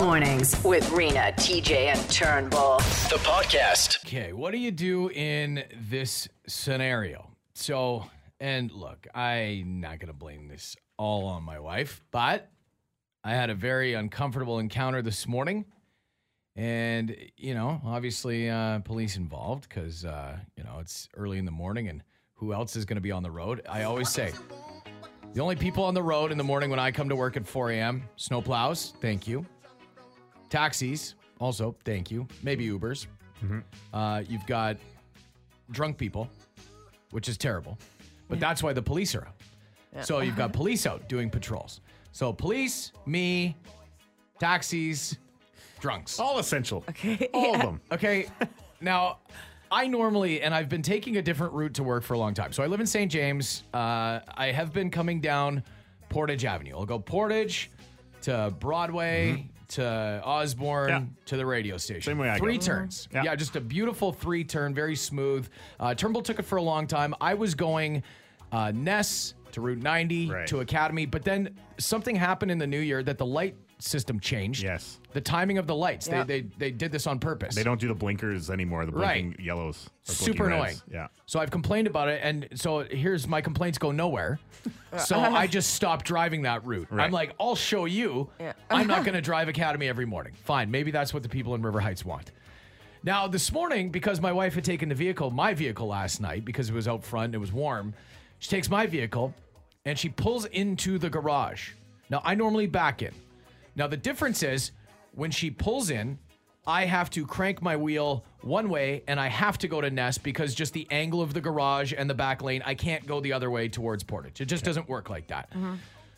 Mornings with Rena, TJ, and Turnbull. The podcast. Okay, what do you do in this scenario? So, and look, I'm not going to blame this all on my wife, but I had a very uncomfortable encounter this morning. And, you know, obviously, uh, police involved because, uh, you know, it's early in the morning and who else is going to be on the road? I always say the only people on the road in the morning when I come to work at 4 a.m. snowplows, thank you. Taxis, also, thank you. Maybe Ubers. Uh, you've got drunk people, which is terrible. But that's why the police are out. So you've got police out doing patrols. So police, me, taxis, drunks. All essential. Okay. All of them. Okay. Now, I normally, and I've been taking a different route to work for a long time. So I live in St. James. Uh, I have been coming down Portage Avenue. I'll go Portage to Broadway to Osborne Yeah. to the radio station. Same way I go. Three turns. Yeah. Yeah. just a beautiful three turn, very smooth. Uh, Turnbull took it for a long time. I was going uh, Ness to Route 90 Right. to Academy, but then something happened in the new year that the light system changed. Yes. The timing of the lights. Yeah. They, they they did this on purpose. They don't do the blinkers anymore. The blinking Right. yellows. super annoying. reds. Yeah. So I've complained about it, and so here's my complaints go nowhere. So I just stopped driving that route. Right. I'm like, I'll show you. Yeah. I'm not going to drive Academy every morning. Fine, maybe that's what the people in River Heights want. Now this morning, because my wife had taken the vehicle, my vehicle last night, because it was out front, and it was warm. She takes my vehicle, and she pulls into the garage. Now I normally back in. Now the difference is when she pulls in, I have to crank my wheel one way and I have to go to Ness because just the angle of the garage and the back lane, I can't go the other way towards Portage. It just doesn't work like that. Mm-hmm.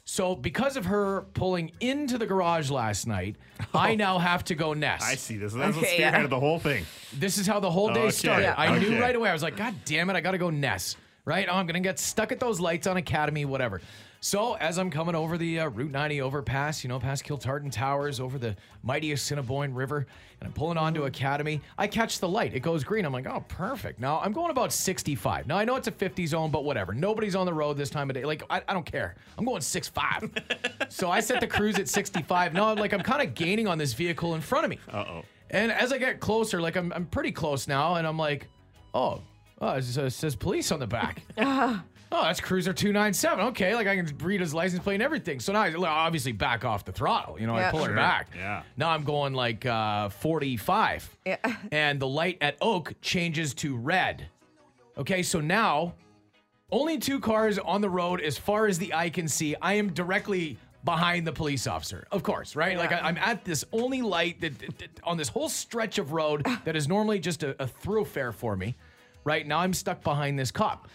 So because of her pulling into the garage last night, oh. I now have to go Ness. I see this. That's what Okay, yeah. spearheaded the whole thing. This is how the whole day Okay. started. Yeah. I knew right away. I was like, God damn it, I got to go Ness. Right? Oh, I'm going to get stuck at those lights on Academy, whatever. So as I'm coming over the uh, Route 90 overpass, you know, past Kiltartan Towers, over the mighty Assiniboine River, and I'm pulling onto Academy, I catch the light. It goes green. I'm like, oh, perfect. Now I'm going about 65. Now I know it's a 50 zone, but whatever. Nobody's on the road this time of day. Like, I, I don't care. I'm going 6'5. so I set the cruise at 65. Now I'm like, I'm kind of gaining on this vehicle in front of me. Uh oh. And as I get closer, like I'm, I'm pretty close now, and I'm like, oh, oh it says, it says police on the back. oh, that's Cruiser 297. Okay, like I can read his license plate and everything. So now I obviously back off the throttle. You know, I pull her Sure. back. Yeah. Now I'm going like uh, 45. Yeah. And the light at Oak changes to red. Okay, so now only two cars on the road as far as the eye can see. I am directly behind the police officer, of course, right? Like I, I'm at this only light that, that- that- on this whole stretch of road that is normally just a, a thoroughfare for me. Right now, I'm stuck behind this cop.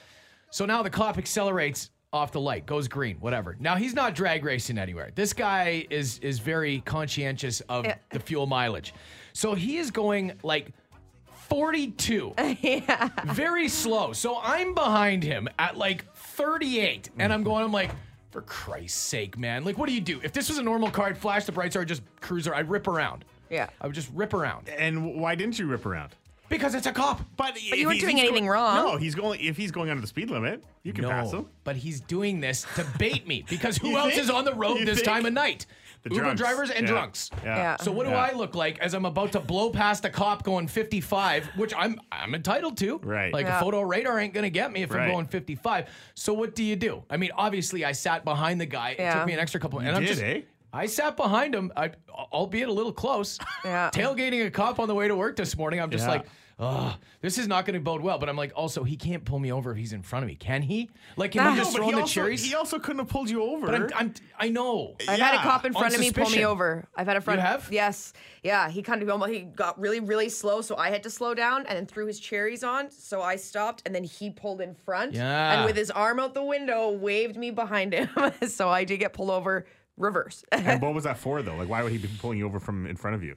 So now the cop accelerates off the light, goes green, whatever. Now he's not drag racing anywhere. This guy is is very conscientious of Yeah. the fuel mileage. So he is going like 42. Very slow. So I'm behind him at like 38. And I'm going, I'm like, for Christ's sake, man. Like, what do you do? If this was a normal car, I'd flash the brights or just cruiser, I'd rip around. Yeah. I would just rip around. And why didn't you rip around? Because it's a cop. But, But you weren't doing anything wrong. No, he's going. If he's going under the speed limit, you can pass him. but he's doing this to bait me because who else think? is on the road You this think? time of night? The Uber drunks. drivers and Yeah. drunks. Yeah. Yeah. So what do Yeah. I look like as I'm about to blow past a cop going 55, which I'm I'm entitled to. Right. Like Yeah. a photo radar ain't gonna get me if Right. I'm going 55. So what do you do? I mean, obviously I sat behind the guy. It took me an extra couple. and I'm did, just eh? I sat behind him, I, albeit a little close. Yeah. Tailgating a cop on the way to work this morning. I'm just Yeah. like, oh, this is not going to bode well. But I'm like, also, he can't pull me over if he's in front of me, can he? Like, can No, he just but throw he in the also, cherries? he also couldn't have pulled you over. but I'm, I'm, I know. I've had a cop in on front of me pull me over. I've had a front. You have? Yes. Yeah. He kind of almost he got really really slow, so I had to slow down and then threw his cherries on. So I stopped, and then he pulled in front. Yeah. And with his arm out the window, waved me behind him. so I did get pulled over reverse. and what was that for, though? Like, why would he be pulling you over from in front of you?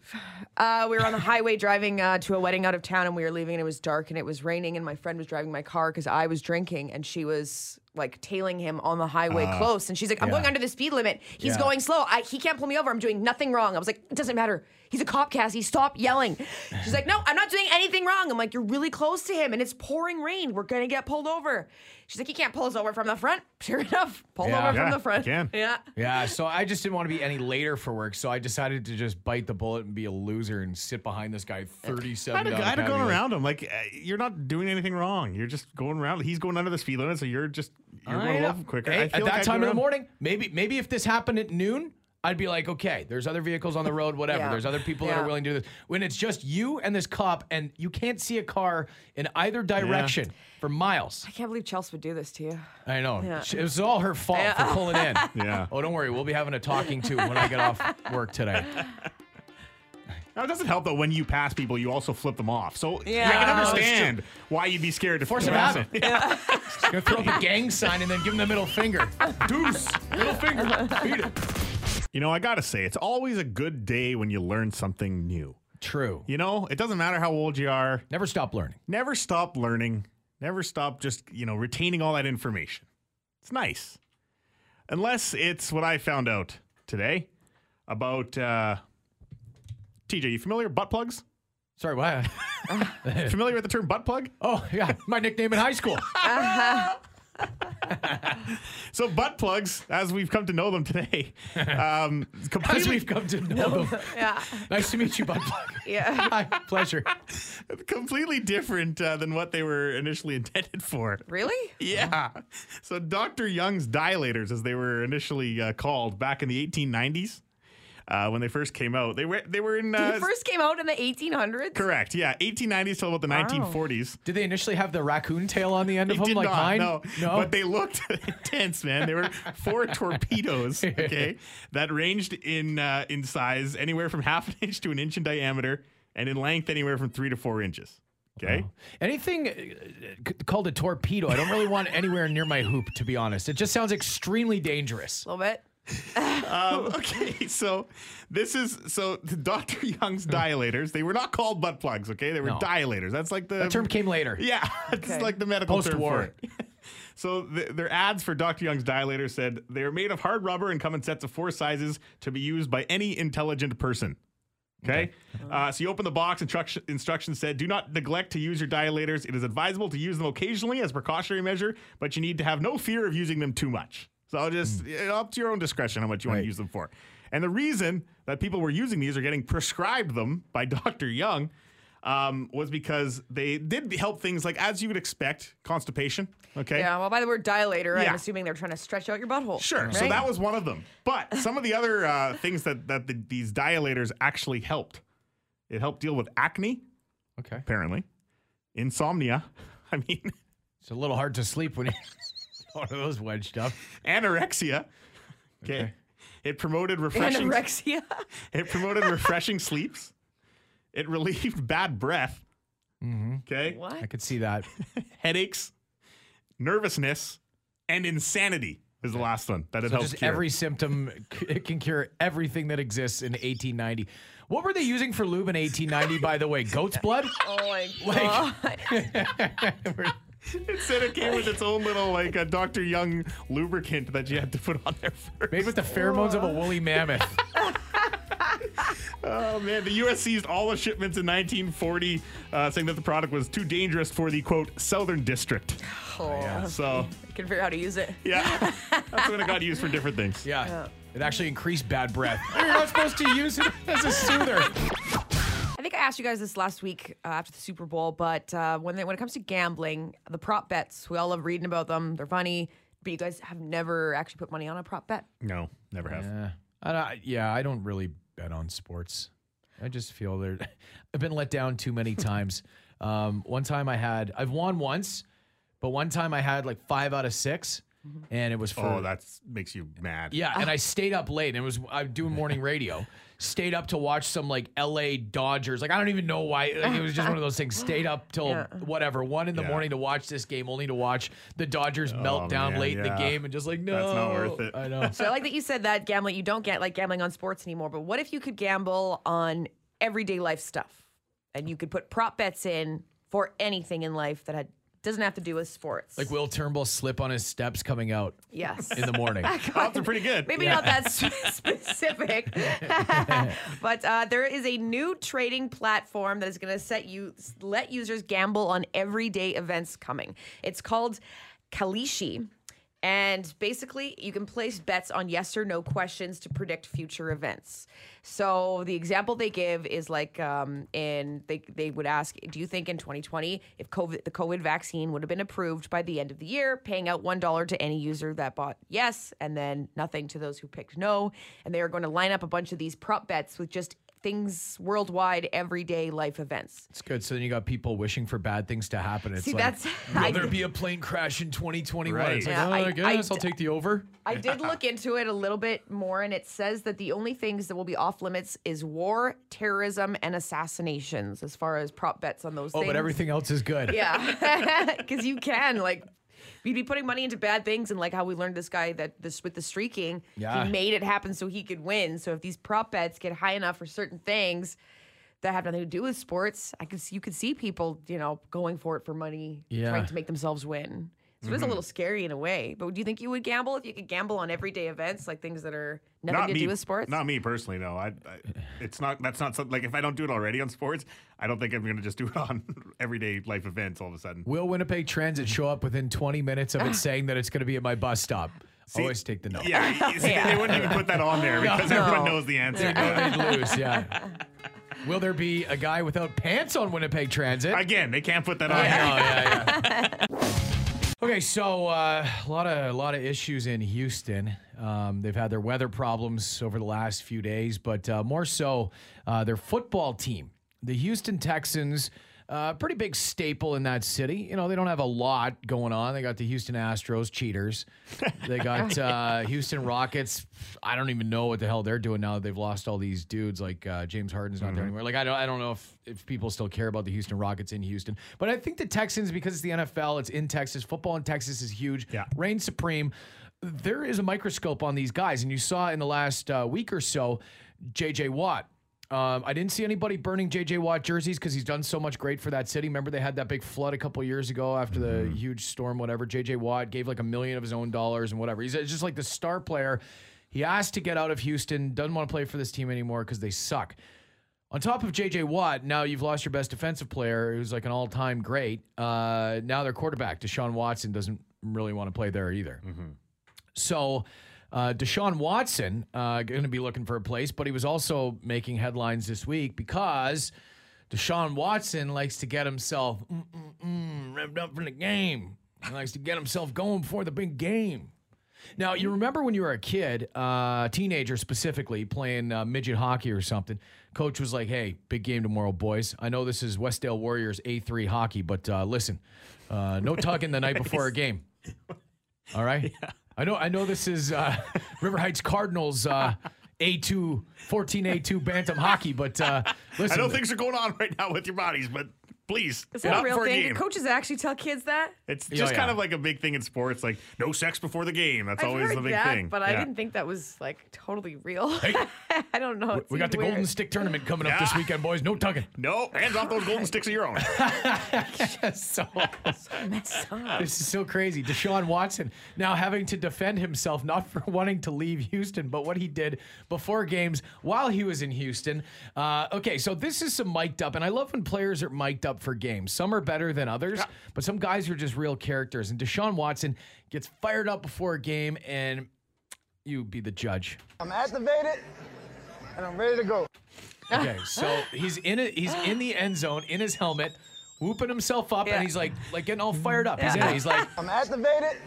Uh, we were on the highway driving uh, to a wedding out of town, and we were leaving, and it was dark and it was raining, and my friend was driving my car because I was drinking, and she was like tailing him on the highway Uh, close, and she's like, "I'm going under the speed limit. He's Yeah. going slow. I, he can't pull me over. I'm doing nothing wrong." I was like, "It doesn't matter. He's a cop, Cassie. Stop yelling." She's like, "No, I'm not doing anything wrong." I'm like, "You're really close to him, and it's pouring rain. We're gonna get pulled over." She's like, "He can't pull us over from the front." Sure enough, pulled Yeah. over Yeah, from the front. can. Yeah. Yeah, so I just didn't want to be any later for work, so I decided to just bite the bullet and be a loser and sit behind this guy 37 I'd have, down I'd have gone around him. Like, uh, you're not doing anything wrong. You're just going around. He's going under the speed limit, so you're just you're I going a know. little quicker. Hey, I feel at like that I'd time go in the morning, maybe maybe if this happened at noon, I'd be like, okay, there's other vehicles on the road, whatever. Yeah. There's other people that are willing to do this. When it's just you and this cop, and you can't see a car in either direction for miles. I can't believe Chelsea would do this to you. I know. Yeah. It was all her fault for pulling in. Yeah. Oh, don't worry. We'll be having a talking to when I get off work today. Now, it doesn't help though when you pass people, you also flip them off. So Yeah. I can No, understand why you'd be scared to Force him pass out. it. Just gonna throw up a gang sign and then give him the middle finger. Deuce, middle finger. Beat it. You know, I gotta say, it's always a good day when you learn something new. True. You know, it doesn't matter how old you are. Never stop learning. Never stop learning. Never stop just, you know, retaining all that information. It's nice. Unless it's what I found out today about uh TJ, you familiar with butt plugs? Sorry, what? familiar with the term butt plug? Oh, yeah. My nickname in high school. So butt plugs, as we've come to know them today, um, As completely, we've come to know them. Yeah. Nice to meet you, butt Plug. Yeah. Hi, pleasure. completely different uh, than what they were initially intended for. Really? Yeah. So Dr. Young's dilators, as they were initially uh, called back in the 1890s, uh, when they first came out, they were they were in uh, They first came out in the 1800s. correct. Yeah, 1890s till about the 1940s. Did they initially have the raccoon tail on the end They of them did like not, mine? no. No. But they looked intense, man. They were four torpedoes, okay, that ranged in uh, in size anywhere from half an inch to an inch in diameter, and in length anywhere from three to four inches. Okay. Anything uh, called a torpedo, I don't really want anywhere near my hoop, to be honest. It just sounds extremely dangerous. A little bit. Um, okay, so this is so Dr. Young's dilators. They were not called butt plugs. Okay, they were No. dilators. That's like the That term came later. Yeah, it's Okay. like the medical term for Post-war. it. so the, their ads for Dr. Young's dilator said they are made of hard rubber and come in sets of four sizes to be used by any intelligent person. Okay. Uh, so you open the box. Instruction, instructions said, "Do not neglect to use your dilators. It is advisable to use them occasionally as precautionary measure, but you need to have no fear of using them too much. So I'll just you know, up to your own discretion how much you want to use them for. And the reason that people were using these or getting prescribed them by Dr. Young um, was because they did help things like, as you would expect, constipation. Okay. Yeah, well, by the word dilator, Yeah. I'm assuming they're trying to stretch out your butthole. Sure. So that was one of them. But some of the other uh, things that that the, these dilators actually helped. It helped deal with acne, Okay. apparently, insomnia. I mean, It's a little hard to sleep when you one of those wedged up. anorexia. Okay. Okay. It promoted refreshing. anorexia. It promoted refreshing sleeps. It relieved bad breath. Mm-hmm. Okay. what? I could see that. Headaches, nervousness, and insanity is the last one that it So helps just cure. every symptom, it can cure everything that exists in 1890. What were they using for lube in 1890, by the way? Goat's blood? Oh my Like- god. It said it came with its own little like a Dr. Young lubricant that you had to put on there first. Made with the pheromones of a woolly mammoth. Oh man, the U.S. seized all the shipments in 1940, uh, saying that the product was too dangerous for the quote Southern District. Oh, So I can figure out how to use it. yeah, that's when it got used for different things. Yeah. It actually increased bad breath. You're not supposed to use it as a soother. I think I asked you guys this last week uh, after the Super Bowl, but uh, when they, when it comes to gambling, the prop bets, we all love reading about them. They're funny, but you guys have never actually put money on a prop bet. No, never have. Yeah. I don't, yeah, I don't really bet on sports. I just feel they're, I've been let down too many times. Um, one time I had, I've won once, but one time I had like five out of six, and it was for Oh, that makes you mad. Yeah, and I stayed up late, and it was I'm doing morning radio. Stayed up to watch some like L.A. Dodgers. Like I don't even know why. Like, it was just one of those things. Stayed up till Yeah. whatever one in the Yeah. morning to watch this game, only to watch the Dodgers oh, melt down man, late in the game, and just like no, That's not worth it. I know. So I like that you said that gambling, you don't get like gambling on sports anymore, but what if you could gamble on everyday life stuff and you could put prop bets in for anything in life that had Doesn't have to do with sports. Like Will Turnbull slip on his steps coming out yes. in the morning. Odds are pretty good. Maybe not that specific, but uh, there is a new trading platform that is going to set you let users gamble on everyday events coming. It's called Kalshi. And basically, you can place bets on yes or no questions to predict future events. So the example they give is like, um, in they they would ask, do you think in 2020 if COVID the COVID vaccine would have been approved by the end of the year, paying out one dollar to any user that bought yes, and then nothing to those who picked no, and they are going to line up a bunch of these prop bets with just things worldwide, everyday life events. It's good. So then you got people wishing for bad things to happen. It's See, like, that's- will I- there be a plane crash in 2021? Right. It's like, Yeah, oh, I- I, guess I- I'll take the over. I did look into it a little bit more, and it says that the only things that will be off limits is war, terrorism, and assassinations, as far as prop bets on those Oh, things. but everything else is good. Yeah, because you can like. You'd be putting money into bad things, and like how we learned this guy that this with the streaking, Yeah. he made it happen so he could win. So if these prop bets get high enough for certain things that have nothing to do with sports, I could see, you could see people, you know, going for it for money, Yeah. trying to make themselves win. So Mm-hmm. it is a little scary in a way. But do you think you would gamble if you could gamble on everyday events, like things that are nothing not to me, do with sports? Not me personally. No, I, I. It's not. That's not something. Like if I don't do it already on sports, I don't think I'm going to just do it on everyday life events all of a sudden. Will Winnipeg Transit show up within 20 minutes of it saying that it's going to be at my bus stop? Always take the note. Yeah, see, Yeah. they wouldn't even put that on there because No. everyone knows the answer. They'd lose, yeah. Will there be a guy without pants on Winnipeg Transit? Again, they can't put that on Oh, here. yeah, yeah. Okay, so uh, a lot of a lot of issues in Houston. Um, they've had their weather problems over the last few days, but uh, more so uh, their football team, the Houston Texans. Uh, pretty big staple in that city. You know, they don't have a lot going on. They got the Houston Astros, cheaters. They got uh, Houston Rockets. I don't even know what the hell they're doing now that they've lost all these dudes. Like uh, James Harden's not there anymore. Like I don't, I don't know if if people still care about the Houston Rockets in Houston. But I think the Texans, because it's the NFL, it's in Texas. Football in Texas is huge. Yeah. reign supreme. There is a microscope on these guys, and you saw in the last uh, week or so, J.J. Watt. Um, I didn't see anybody burning J.J. Watt jerseys because he's done so much great for that city. Remember, they had that big flood a couple years ago after the huge storm, whatever. J.J. Watt gave like a million of his own dollars and whatever. He's just like the star player. He asked to get out of Houston, doesn't want to play for this team anymore because they suck. On top of JJ Watt, now you've lost your best defensive player, who's like an all-time great. Uh, now their quarterback, Deshaun Watson, doesn't really want to play there either. So uh, Deshaun Watson uh, going to be looking for a place, but he was also making headlines this week because Deshaun Watson likes to get himself mm, mm, mm, revved up for the game. He likes to get himself going before the big game. Now, you remember when you were a kid, uh, teenager specifically, playing uh, midget hockey or something. Coach was like, "Hey, big game tomorrow, boys. I know this is Westdale Warriors A3 hockey, but uh, listen, uh, no tugging the night before a game. All right. I know. I know this is uh, River Heights Cardinals uh, A2 14A2 bantam hockey, but uh, listen, I know things are going on right now with your bodies, but please, Is that not a real for thing? a Do game. coaches actually tell kids that? It's Oh, just kind of like a big thing in sports, like no sex before the game. That's I've always heard the big that, thing. but I didn't think that was like totally real. Hey. I don't know. It we got seemed the Golden. Stick tournament coming up this weekend, boys. No tugging. No, hands off those golden sticks of your own. so Messed up. This is so crazy. Deshaun Watson now having to defend himself, not for wanting to leave Houston, but what he did before games while he was in Houston. Uh, okay, so this is some mic'd up, and I love when players are mic'd up for games. Some are better than others, but some guys are just real characters. And Deshaun Watson gets fired up before a game, and you be the judge. I'm activated and I'm ready to go. Okay, so he's in it. He's in the end zone in his helmet, whooping himself up, Yeah. and he's like, like getting all fired up. He's in. He's like, I'm activated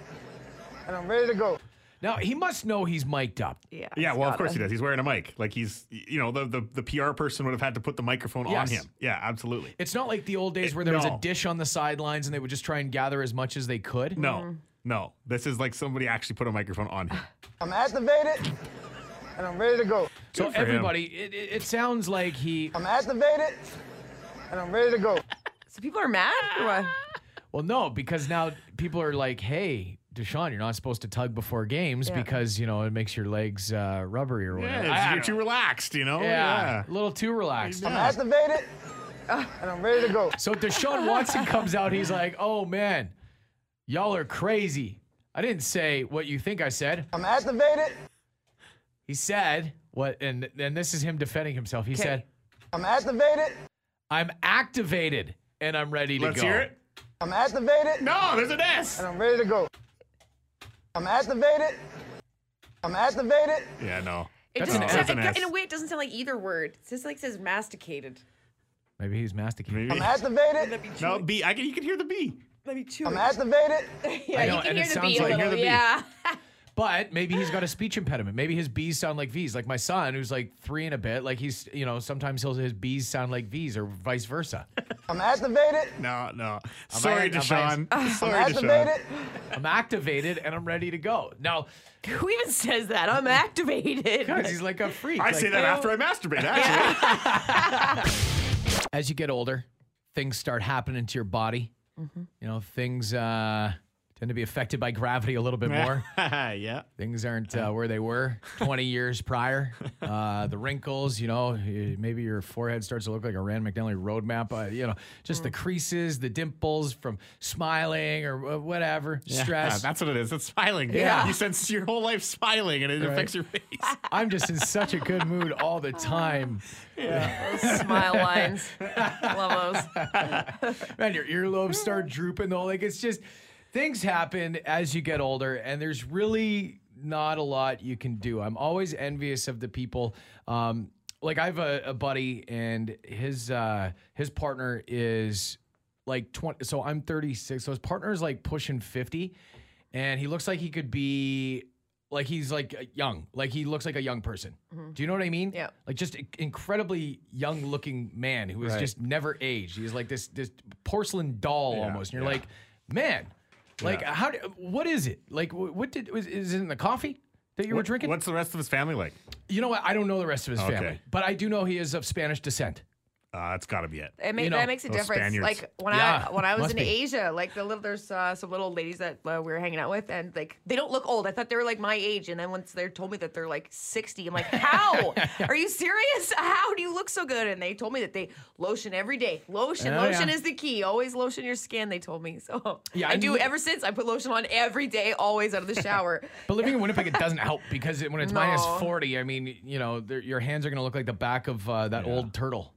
and I'm ready to go. Now he must know he's mic'd up. Yeah. yeah, well, of gotta- course he does. He's wearing a mic. Like he's, you know, the the, the PR person would have had to put the microphone Yes. on him. Yeah, absolutely. It's not like the old days It- where there was a dish on the sidelines and they would just try and gather as much as they could. No, mm-hmm. no. This is like somebody actually put a microphone on him. I'm activated and I'm ready to go. So Good for him. everybody, it, it, it sounds like he. I'm activated and I'm ready to go. So people are mad or what? Well, no, because now people are like, "Hey, Deshaun, you're not supposed to tug before games Yeah. because you know it makes your legs uh, rubbery or whatever." it's- I you're too relaxed, you know? yeah, a little too relaxed. I'm activated and I'm ready to go. So Deshaun Watson comes out. He's like, "Oh man, y'all are crazy." I didn't say what you think I said. I'm activated. He said what, and and this is him defending himself. He Okay. said, I'm activated. "I'm activated and I'm ready to Let's go." hear it. I'm activated. No, there's an S. And I'm ready to go. I'm activated. I'm activated. Yeah, no. It That's doesn't an- sound, it- in a way, it doesn't sound like either word. It just like says masticated. Maybe he's masticating. Maybe. I'm activated. That'd be No. B. I can. You can hear the B. That'd be chewy. I'm activated. yeah, I know, you can and hear it the sounds B a like- little. hear the B. yeah. But maybe he's got a speech impediment. Maybe his B's sound like V's. Like my son, who's like three and a bit. Like he's, you know, sometimes he'll his B's sound like V's or vice versa. I'm activated. No, no. Sorry, I- am I- Deshaun. Sorry, I'm Deshaun. activated. I'm activated and I'm ready to go. Now, Who even says that? I'm activated. Because he's like a freak. I Like, say that after I masturbate. Actually, as you get older, things start happening to your body. Mm-hmm. You know, things uh, tend to be affected by gravity a little bit more. yeah. Things aren't uh, where they were 20 years prior. Uh, the wrinkles, you know, maybe your forehead starts to look like a Rand McNally roadmap. Uh, you know, just the creases, the dimples from smiling or uh, whatever, stress. Yeah, that's what it is. It's smiling. Yeah. You spend your whole life smiling and it Right. affects your face. I'm just in such a good mood all the time. Yeah. Smile lines. Love those. Man, your earlobes start drooping though. Like it's just things happen as you get older, and there's really not a lot you can do. I'm always envious of the people. Um, like I have a, a buddy, and his uh, his partner is like 20. So I'm 36. So his partner is like pushing 50, and he looks like he could be. Like he's like young, like he looks like a young person. Do you know what I mean? Yeah. Like just incredibly young looking man who is Right. just never aged. He's like this this porcelain doll Yeah, almost. And you're yeah. like, man, like Yeah. how? do- What is it? Like what did was, is it in the coffee that you were drinking? What's the rest of his family like? You know what? I don't know the rest of his Okay. family, but I do know he is of Spanish descent. Uh, that's got to be it. It ma- You know, that makes a those difference. Spaniards. Like when Yeah, I when I was in be. Asia, like the little there's uh, some little ladies that uh, we were hanging out with, and like they don't look old. I thought they were like my age, and then once they told me that they're like 60, I'm like, how? Are you serious? How do you look so good? And they told me that they lotion every day. Lotion, Oh, lotion yeah. is the key. Always lotion your skin. They told me so. Yeah, I and do li- ever since. I put lotion on every day, always out of the shower. But living in Winnipeg, it doesn't help because it, when it's No. 40, I mean, you know, your hands are going to look like the back of uh, that old turtle.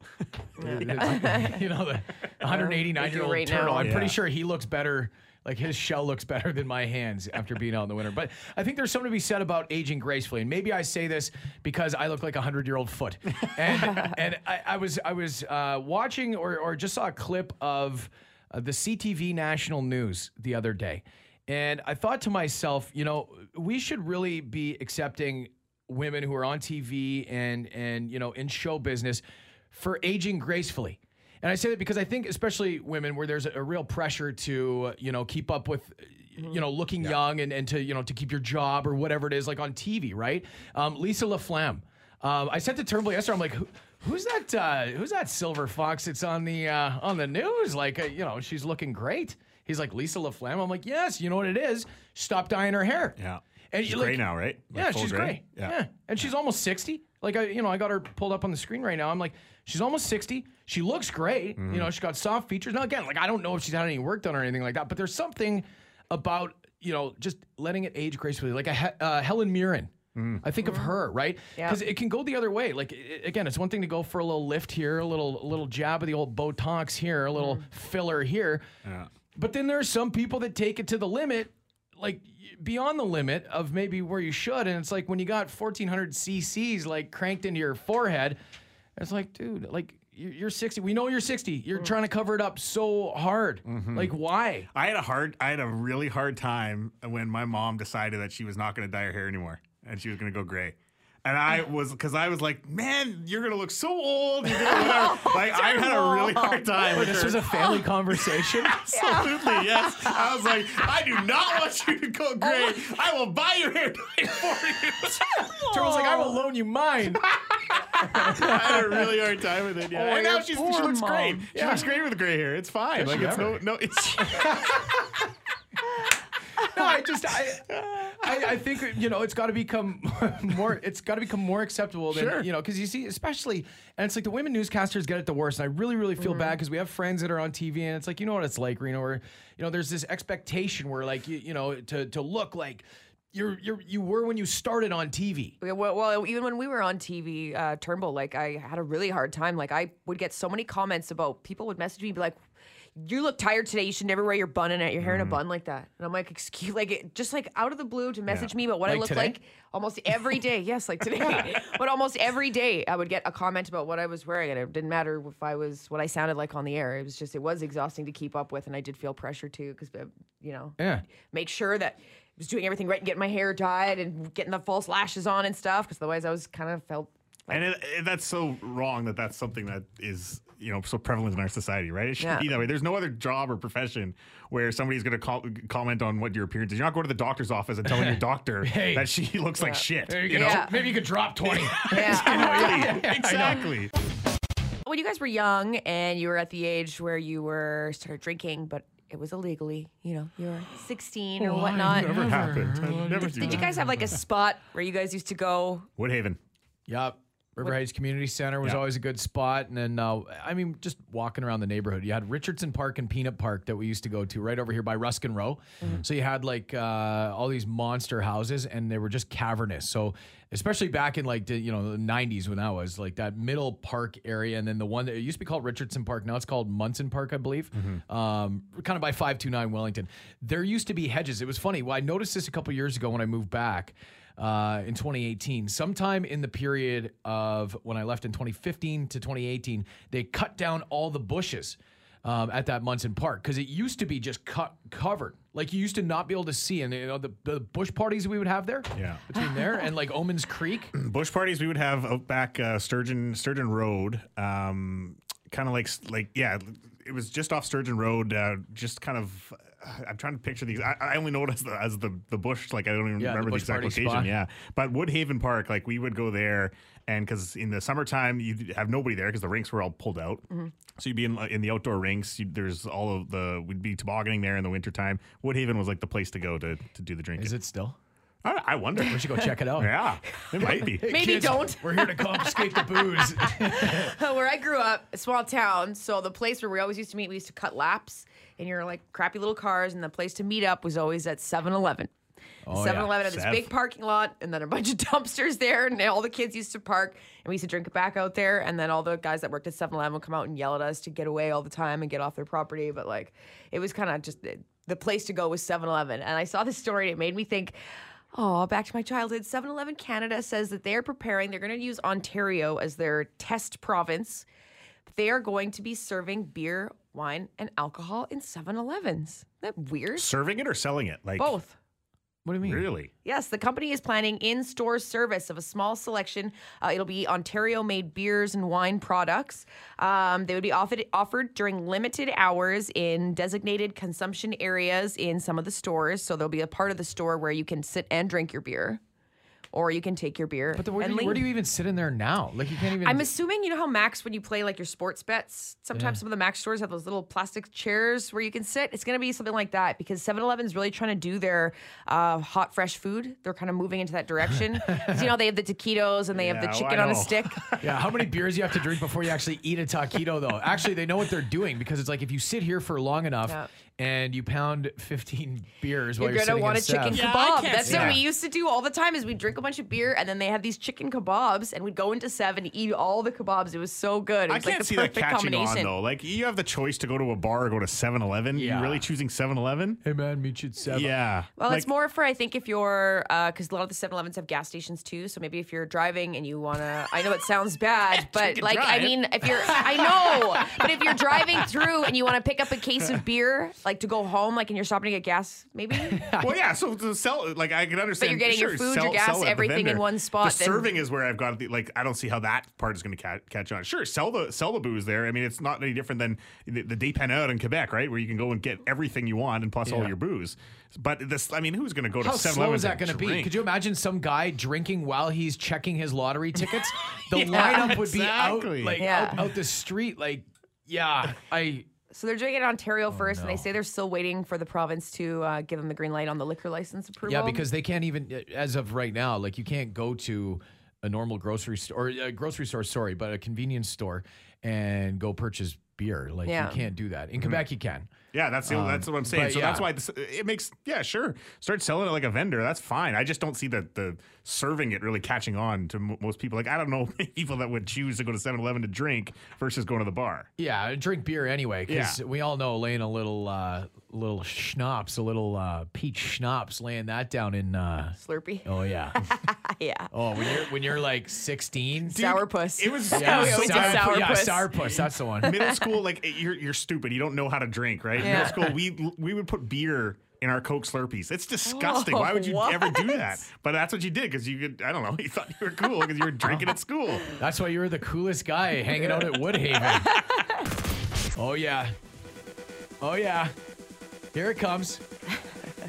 you know, the 189 year old right turtle. now. I'm pretty sure he looks better. Like his shell looks better than my hands after being out in the winter. But I think there's something to be said about aging gracefully. And maybe I say this because I look like a hundred year old foot. And and I, I was I was uh, watching or or just saw a clip of uh, the CTV national news the other day. And I thought to myself, you know, we should really be accepting women who are on TV and and you know in show business for aging gracefully. And I say that because I think especially women where there's a, a real pressure to you know keep up with you know looking young and, and to you know to keep your job or whatever it is like on TV, right? Um, Lisa LaFlamme. Um, I said to Turnbull yesterday, I'm like, Who, who's that? Uh, who's that silver fox It's on the uh, on the news? Like, uh, you know, she's looking great. He's like Lisa LaFlamme. I'm like, yes. You know what it is? Stop dyeing her hair. Yeah. And She's you gray now, right? Like yeah, she's gray? great. Yeah. Yeah. and she's almost sixty. Like I, you know, I got her pulled up on the screen right now. I'm like, she's almost sixty. She looks great. Mm-hmm. You know, she's got soft features. Now again, like I don't know if she's had any work done or anything like that, but there's something about you know just letting it age gracefully, like a He- uh, Helen Mirren. Mm. I think of her, right? Yeah. Because it can go the other way. Like i- again, it's one thing to go for a little lift here, a little a little jab of the old Botox here, a little filler here. But then there are some people that take it to the limit, like beyond the limit of maybe where you should. And it's like when you got 1400 cc's like cranked into your forehead, it's like, dude, like you're you're 60. We know you're 60. You're mm. trying to cover it up so hard. Mm-hmm. Like, why? I had a hard, I had a really hard time when my mom decided that she was not going to dye her hair anymore and she was going to go gray. And I was, because I was like, man, you're going to look so old. You're gonna, whatever. like, I had a really hard time with This her. was a family conversation. Absolutely, yes. I was like, I do not want you to go gray. I will buy your hair dyed for you. Turtle's like, I will loan you mine. I had a really hard time with it. Yeah. Oh, and now she's, she poor looks great. mom. She looks great with gray hair. It's fine. Does like she it's no, no. It's No, I just I I, I think you know it's got to become more. It's got to become more acceptable than Sure. you know because you see, especially and it's like the women newscasters get it the worst. And I really, really feel mm-hmm. bad because we have friends that are on TV and it's like you know what it's like, Reno, where you know there's this expectation where like you, you know to to look like you're you're you were when you started on TV. Yeah, Well, well, even when we were on TV, uh, Turnbull, like I had a really hard time. Like I would get so many comments about people would message me, and be like, "You look tired today. You should never wear your bun and at your hair in a bun like that." And I'm like, "Excuse, like it, just like out of the blue to message me about what I Like look today? like almost every day. yes, like today, but almost every day I would get a comment about what I was wearing, and it didn't matter if I was what I sounded like on the air. It was just it was exhausting to keep up with, and I did feel pressure too because you know Yeah. make sure that was doing everything right and getting my hair dyed and getting the false lashes on and stuff because otherwise I was kind of felt And it, it- that's so wrong that that's something that is you know so prevalent in our society, right? It shouldn't Yeah. be that way. There's no other job or profession where somebody's going to call, comment on what your appearance is. You're not going to the doctor's office and telling your doctor Hey. that she looks like shit. There you you know? Yeah. Maybe you could drop twenty. yeah. exactly. when you guys were young and you were at the age where you were started drinking but it was illegally you know you're 16 or oh, whatnot Never happened. I'd mm-hmm. never do did you that. guys have like a spot where you guys used to go Woodhaven. Yep. River Heights Community Center was Yeah. always a good spot. And then, uh, I mean, just walking around the neighborhood, you had Richardson Park and Peanut Park that we used to go to right over here by Ruskin Row. So you had like uh, all these monster houses and they were just cavernous. So, especially back in like the, you know, the 90s when that was like that middle park area. And then the one that it used to be called Richardson Park. Now it's called Munson Park, I believe. Um, kind of by 529 Wellington. There used to be hedges. It was funny. Well, I noticed this a couple years ago when I moved back uh, in 2018. Sometime in the period of when I left in 2015 to 2018, they cut down all the bushes um, at that Munson Park because it used to be just cut covered. Like you used to not be able to see, and you know the, the bush parties we would have there. Yeah. between there and like Omands Creek. bush parties we would have out back uh, Sturgeon Sturgeon Road, um, kind of like like yeah, it was just off Sturgeon Road, uh, just kind of. I'm trying to picture these. I, I only know it as the as the the bush. Like I don't even Yeah, remember the, bush exact location. spot. Yeah, but Woodhaven Park, like we would go there, and because in the summertime you have nobody there because the rinks were all pulled out. So you'd be in in the outdoor rinks. You, there's all of the we'd be tobogganing there in the wintertime. Woodhaven was like the place to go to to do the drinking. Is it still? I, I wonder. We should go check it out. yeah, it might be. Maybe Kids, don't. We're here to confiscate the booze. where I grew up, a small town. So the place where we always used to meet, we used to cut laps in your like crappy little cars, and the place to meet up was always at 7-Eleven. Oh, 7-Eleven had this Sev. big parking lot, and then a bunch of dumpsters there, and all the kids used to park, and we used to drink it back out there, and then all the guys that worked at 7-Eleven would come out and yell at us to get away all the time and get off their property. But like, it was kind of just the place to go was 7-Eleven, and I saw this story, and it made me think. Oh, back to my childhood. 7 Eleven Canada says that they're preparing, they're going to use Ontario as their test province. They are going to be serving beer, wine, and alcohol in 7 Elevens. Isn't that weird? Serving it or selling it? Like Both. What do you mean? Really? Yes, the company is planning in store service of a small selection. Uh, it'll be Ontario made beers and wine products. Um, they would be offered, offered during limited hours in designated consumption areas in some of the stores. So there'll be a part of the store where you can sit and drink your beer, or you can take your beer. But the, where, do you, where do you even sit in there now? Like you can't even. I'm assuming you know how Max when you play like your sports bets, sometimes some of the Max stores have those little plastic chairs where you can sit. It's going to be something like that because 7-Eleven's really trying to do their uh, hot fresh food. They're kind of moving into that direction. you know they have the taquitos and they have the Yeah, well, chicken on a stick. Yeah, how many beers you have to drink before you actually eat a taquito, though? Actually, they know what they're doing because it's like if you sit here for long enough Yeah. And you pound 15 beers while You're you're gonna want in a chicken Sev. kebab. can't That's see what that. we used to do all the time. Is we'd drink a bunch of beer and then they had these chicken kebabs and we'd go into Seven and eat all the kebabs. It was so good. It I was like can't the see that perfect catching combination. on though. Like you have the choice to go to a bar or go to 7-Eleven. Yeah. You're really choosing 7-Eleven? Hey, man, meet you at 7. Yeah. Well, Like, it's more for I think if you're uh, because a lot of the 7-Elevens have gas stations too. So maybe if you're driving and you wanna, I know it sounds bad, but can like I mean, if you're, I know, but if you're driving through and you want to pick up a case of beer, like to go home, like and you're stopping to get gas, maybe. Well, yeah. So to sell, like I can understand. But you're getting your sure, food, your sell- gas, sell it at the everything in one spot, The then- serving is where I've got the like. I don't see how that part is going to ca- catch on. Sure, sell the sell the booze there. I mean, it's not any different than the, the Dépanneur in Quebec, right? Where you can go and get everything you want and plus all your booze. But this, I mean, who's going to go to 7 slow is that going to be? Could you imagine some guy drinking while he's checking his lottery tickets? The Yeah, lineup would be out like Yeah. out, out the street. Like, yeah, I So they're doing it in Ontario oh, first, and they say they're still waiting for the province to uh, give them the green light on the liquor license approval. Yeah, because they can't even, uh, as of right now, like you can't go to a normal grocery store, or a grocery store, sorry, but a convenience store and go purchase beer. Like Yeah. you can't do that. In mm-hmm. Quebec, you can. Yeah, that's the, that's what I'm saying. but So that's why this, it makes yeah, sure. Start selling it like a vendor. That's fine. I just don't see the the serving it really catching on to m- most people. Like I don't know people that would choose to go to 7-Eleven to drink versus going to the bar. Yeah, drink beer anyway, because Yeah. we all know laying a little, uh, little schnapps, a little uh, peach schnapps, laying that down in. Uh, Slurpee. oh yeah, yeah. oh when you're when you're like 16. Sourpuss. It was Yeah, we always so did bad. sour- yeah, sourpuss. sourpuss. That's the one. middle school, like eh, you're you're stupid. You don't know how to drink, right? Yeah. Middle school, we we would put beer in our Coke Slurpees. It's disgusting. Oh, Why would you what? ever do that? But that's what you did because you could. I don't know. You thought you were cool because you were drinking at school. That's why you were the coolest guy hanging out at Woodhaven. oh yeah. Oh yeah. Here it comes.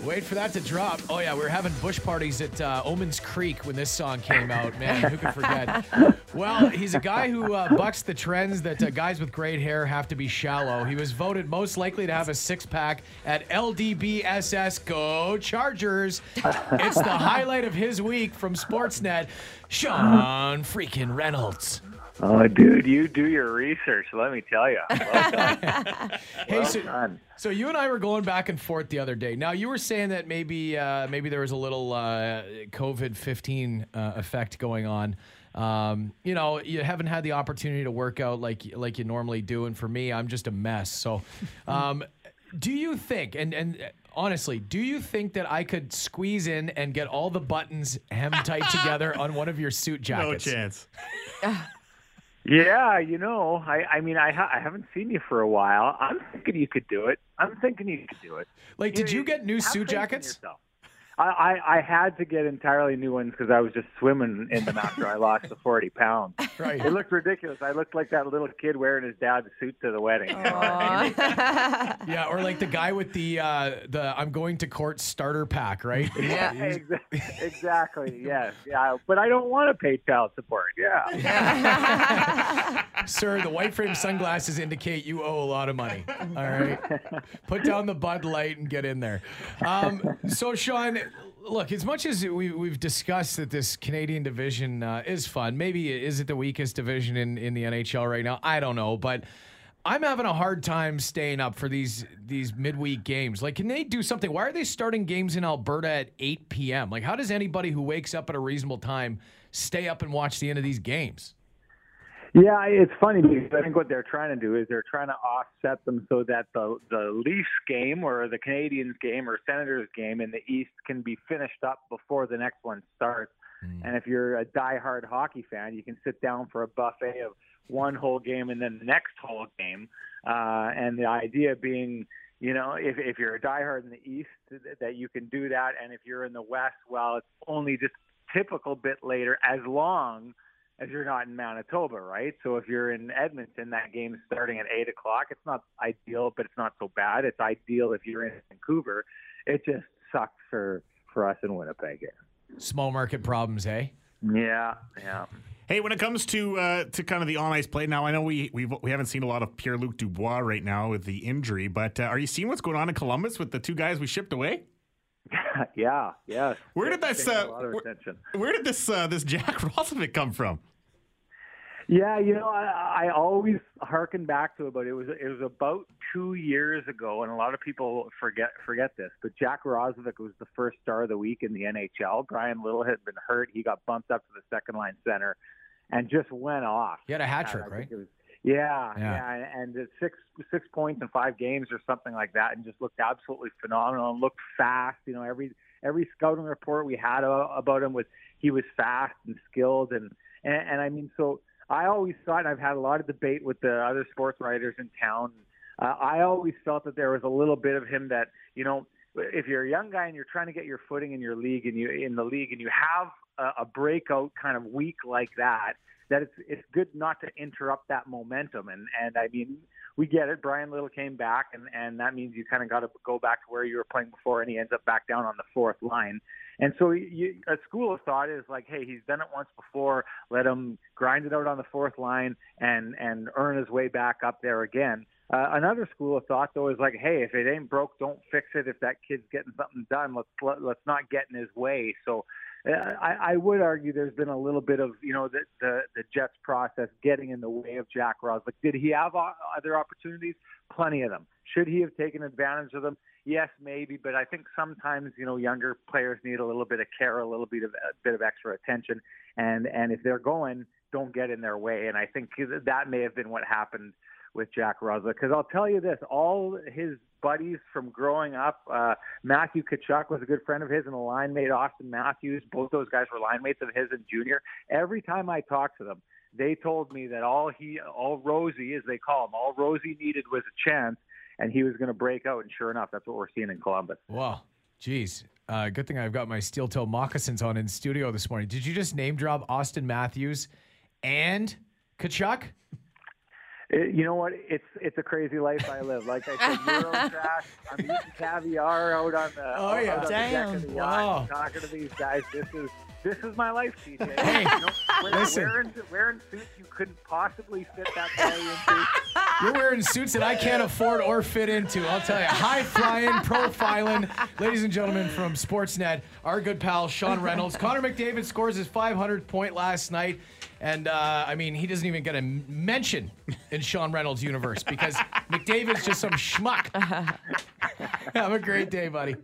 Wait for that to drop. Oh yeah, we were having bush parties at uh, Omands Creek when this song came out. Man, who could forget? Well, he's a guy who uh, bucks the trends that uh, guys with great hair have to be shallow. He was voted most likely to have a six pack at LDBSS. Go Chargers! It's the highlight of his week from Sportsnet. Sean freaking Reynolds. Oh, dude, you do your research. Let me tell you. Well done. Hey, Well so, done. so you and I were going back and forth the other day. Now you were saying that maybe uh, maybe there was a little uh, COVID fifteen uh, effect going on. Um, you know, you haven't had the opportunity to work out like like you normally do, and for me, I'm just a mess. So, um, do you think and and honestly, do you think that I could squeeze in and get all the buttons hem tight together on one of your suit jackets? No jackets? chance. Yeah, you know, I, I mean, I, ha- I haven't seen you for a while. I'm thinking you could do it. I'm thinking you could do it. Like, did you get new suit jackets? yourself. I, I, I had to get entirely new ones because I was just swimming in them after I lost the 40 pounds. Right. It looked ridiculous. I looked like that little kid wearing his dad's suit to the wedding. Aw. Yeah, or like the guy with the uh, the I'm going to court starter pack, right? Yeah. Exactly. exactly. Yes. Yeah. But I don't want to pay child support. Yeah. Sir, the white frame sunglasses indicate you owe a lot of money. All right. Put down the Bud Light and get in there. Um, so, Sean, look, as much as we, we've discussed that this Canadian division uh, is fun, maybe is it the weakest division in, in the NHL right now? I don't know. But I'm having a hard time staying up for these these midweek games. Like, can they do something? Why are they starting games in Alberta at 8 p.m.? Like, how does anybody who wakes up at a reasonable time stay up and watch the end of these games? Yeah, it's funny because I think what they're trying to do is they're trying to offset them so that the the Leafs game or the Canadiens game or Senators game in the East can be finished up before the next one starts. And if you're a diehard hockey fan, you can sit down for a buffet of one whole game and then the next whole game. Uh, and the idea being, you know, if if you're a diehard in the East, that you can do that, and if you're in the West, well, it's only just typical bit later, as long as you're not in Manitoba, right? So if you're in Edmonton, that game's starting at eight o'clock. It's not ideal, but it's not so bad. It's ideal if you're in Vancouver. It just sucks for for us in Winnipeg here. Small market problems, eh? Yeah, yeah. Hey, when it comes to uh, to kind of the on ice play now, I know we we've, we haven't seen a lot of Pierre Luc Dubois right now with the injury, but uh, are you seeing what's going on in Columbus with the two guys we shipped away? yeah, yeah. Where did this, Getting uh, a lot of where- Where did this uh, this Jack Roslovic come from? Yeah, you know, I, I always harken back to it, but it was it was about two years ago, and a lot of people forget forget this. But Jack Roslovic was the first star of the week in the NHL. Bryan Little had been hurt; he got bumped up to the second line center, and just went off. He had a hat trick, right? was- yeah, Yeah. yeah, and, six six points in five games or something like that, and just looked absolutely phenomenal and looked fast. You know, every every scouting report we had about him was he was fast and skilled, and and, and I mean, so I always thought, and I've had a lot of debate with the other sports writers in town. Uh, I always felt that there was a little bit of him that you know, if you're a young guy and you're trying to get your footing in your league and you in the league and you have a, a breakout kind of week like that, that it's it's good not to interrupt that momentum. And and I mean, we get it. Bryan Little came back, and and that means you kind of got to go back to where you were playing before, and he ends up back down on the fourth line. And so you, a school of thought is like, hey, he's done it once before. Let him grind it out on the fourth line and and earn his way back up there again. Uh, another school of thought, though, is like, hey, if it ain't broke, don't fix it. If that kid's getting something done, let's let, let's not get in his way. So, Uh, I, I would argue there's been a little bit of you know the the, the Jets process getting in the way of Jack Roslovic. Did he have other opportunities? Plenty of them. Should he have taken advantage of them? Yes, maybe, but I think sometimes you know younger players need a little bit of care, a little bit of a bit of extra attention, and and if they're going, don't get in their way. And I think that may have been what happened with Jack Roslovic. Because I'll tell you this: all his buddies from growing up, uh, Matthew Tkachuk was a good friend of his, and a line mate, Auston Matthews. Both those guys were line mates of his in junior. Every time I talked to them, they told me that all he, all Rosie, as they call him, all Rosie needed was a chance, and he was going to break out. And sure enough, that's what we're seeing in Columbus. Wow. Geez. Uh, good thing I've got my steel toe moccasins on in studio this morning. Did you just name drop Auston Matthews and Tkachuk? It, you know what? It's it's a crazy life I live. Like I said, Euro trash. I'm eating caviar out on the, Oh, yeah. out on the deck of the Damn. yacht, Wow. talking to these guys. This is this is my life, TJ. Hey, you know, wearing, listen. wearing, wearing suits you couldn't possibly fit that guy into. You're wearing suits that I can't afford or fit into. I'll tell you. High flying, profiling. Ladies and gentlemen from Sportsnet, our good pal Sean Reynolds. Connor McDavid scores his 500th point last night. And uh, I mean, he doesn't even get a mention in Sean Reynolds' universe because McDavid's just some schmuck. Have a great day, buddy.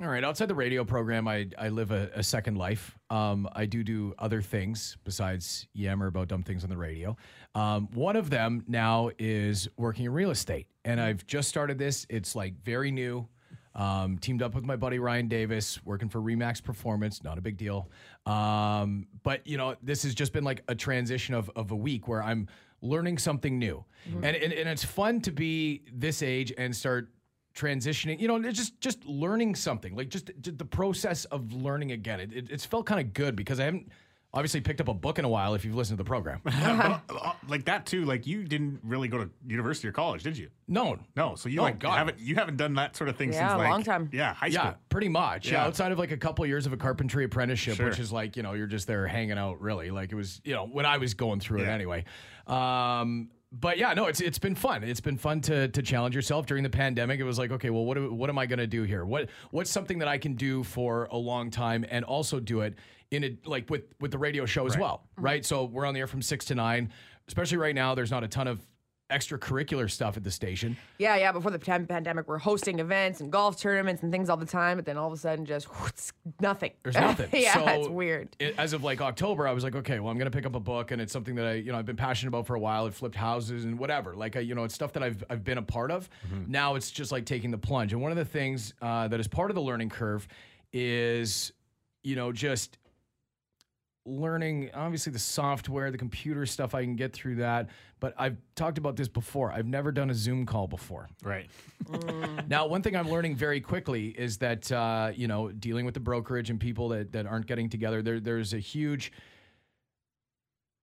All right, outside the radio program, I, I live a, a second life. Um, I do do other things besides yammer about dumb things on the radio. Um, one of them now is working in real estate, and I've just started this. It's like very new. Um, teamed up with my buddy Ryan Davis, working for Remax Performance. Not a big deal, um, but you know this has just been like a transition of of a week where I'm learning something new, and, and and it's fun to be this age and start transitioning you know it's just just learning something like just, just the process of learning again. It, it, it's felt kind of good because i haven't obviously picked up a book in a while if you've listened to the program But, uh, like that too. Like you didn't really go to university or college, did you? no No. So you Oh, like God. haven't you haven't done that sort of thing Yeah, since like, a like long time. Yeah, high school. yeah pretty much yeah. Yeah. outside of like a couple years of a carpentry apprenticeship Sure. which is like you know you're just there hanging out really like it was you know when i was going through it anyway um but yeah, no, it's it's been fun. It's been fun to to challenge yourself during the pandemic. It was like, okay, well, what do- what am I going to do here? What what's something that I can do for a long time and also do it in a like with with the radio show as well, right? Mm-hmm. So we're on the air from six to nine. Especially right now, there's not a ton of extracurricular stuff at the station. Yeah, yeah. Before the pan- pandemic, we're hosting events and golf tournaments and things all the time. But then all of a sudden, just whoops, nothing. There's nothing. yeah, so it's weird. it- as of like October, I was like, okay, well, I'm going to pick up a book, and it's something that I, you know, I've been passionate about for a while. I've flipped houses and whatever. Like, I, you know, it's stuff that I've I've been a part of. Now it's just like taking the plunge. And one of the things uh, that is part of the learning curve is, you know, just learning obviously the software, the computer stuff. I can get through that, but I've talked about this before. I've never done a Zoom call before. Right. Now, one thing I'm learning very quickly is that uh, you know dealing with the brokerage and people that, that aren't getting together, there there's a huge,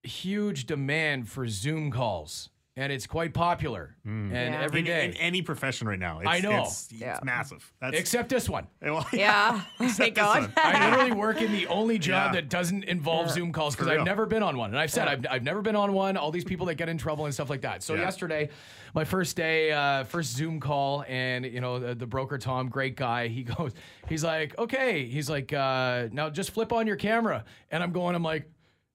huge demand for Zoom calls, and it's quite popular. And Yeah. every in, day, in any profession right now. It's, I know. It's, it's Yeah. massive. That's except this one. well, Yeah, thank God. I literally work in the only job Yeah. that doesn't involve Zoom calls because I've never been on one. And I've said I've, I've never been on one. All these people that get in trouble and stuff like that. So Yeah. yesterday, my first day, uh, first Zoom call, and you know the, the broker Tom, great guy. He goes, he's like, okay, he's like, uh, now just flip on your camera, and I'm going, I'm like.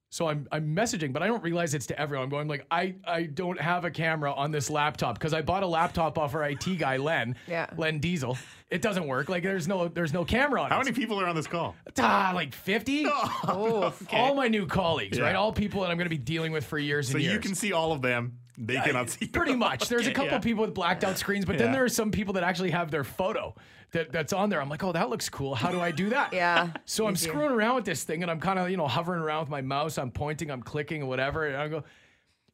So I'm I'm messaging, but I don't realize it's to everyone. I'm going like I I don't have a camera on this laptop because I bought a laptop off our IT guy Len, Yeah. Len Diesel. It doesn't work. Like there's no there's no camera on it. How it. many people are on this call? Ah, like 50? Oh, All my new colleagues, Yeah. right? All people that I'm going to be dealing with for years So and years. So, you can see all of them. They cannot see. you. Pretty much. There's a couple yeah. people with blacked out screens, but then Yeah. there are some people that actually have their photo that, that's on there. I'm like, oh, that looks cool. How do I do that? Yeah, So I'm screwing around with this thing and I'm kind of, you know, hovering around with my mouse. I'm pointing, I'm clicking and whatever. And I go,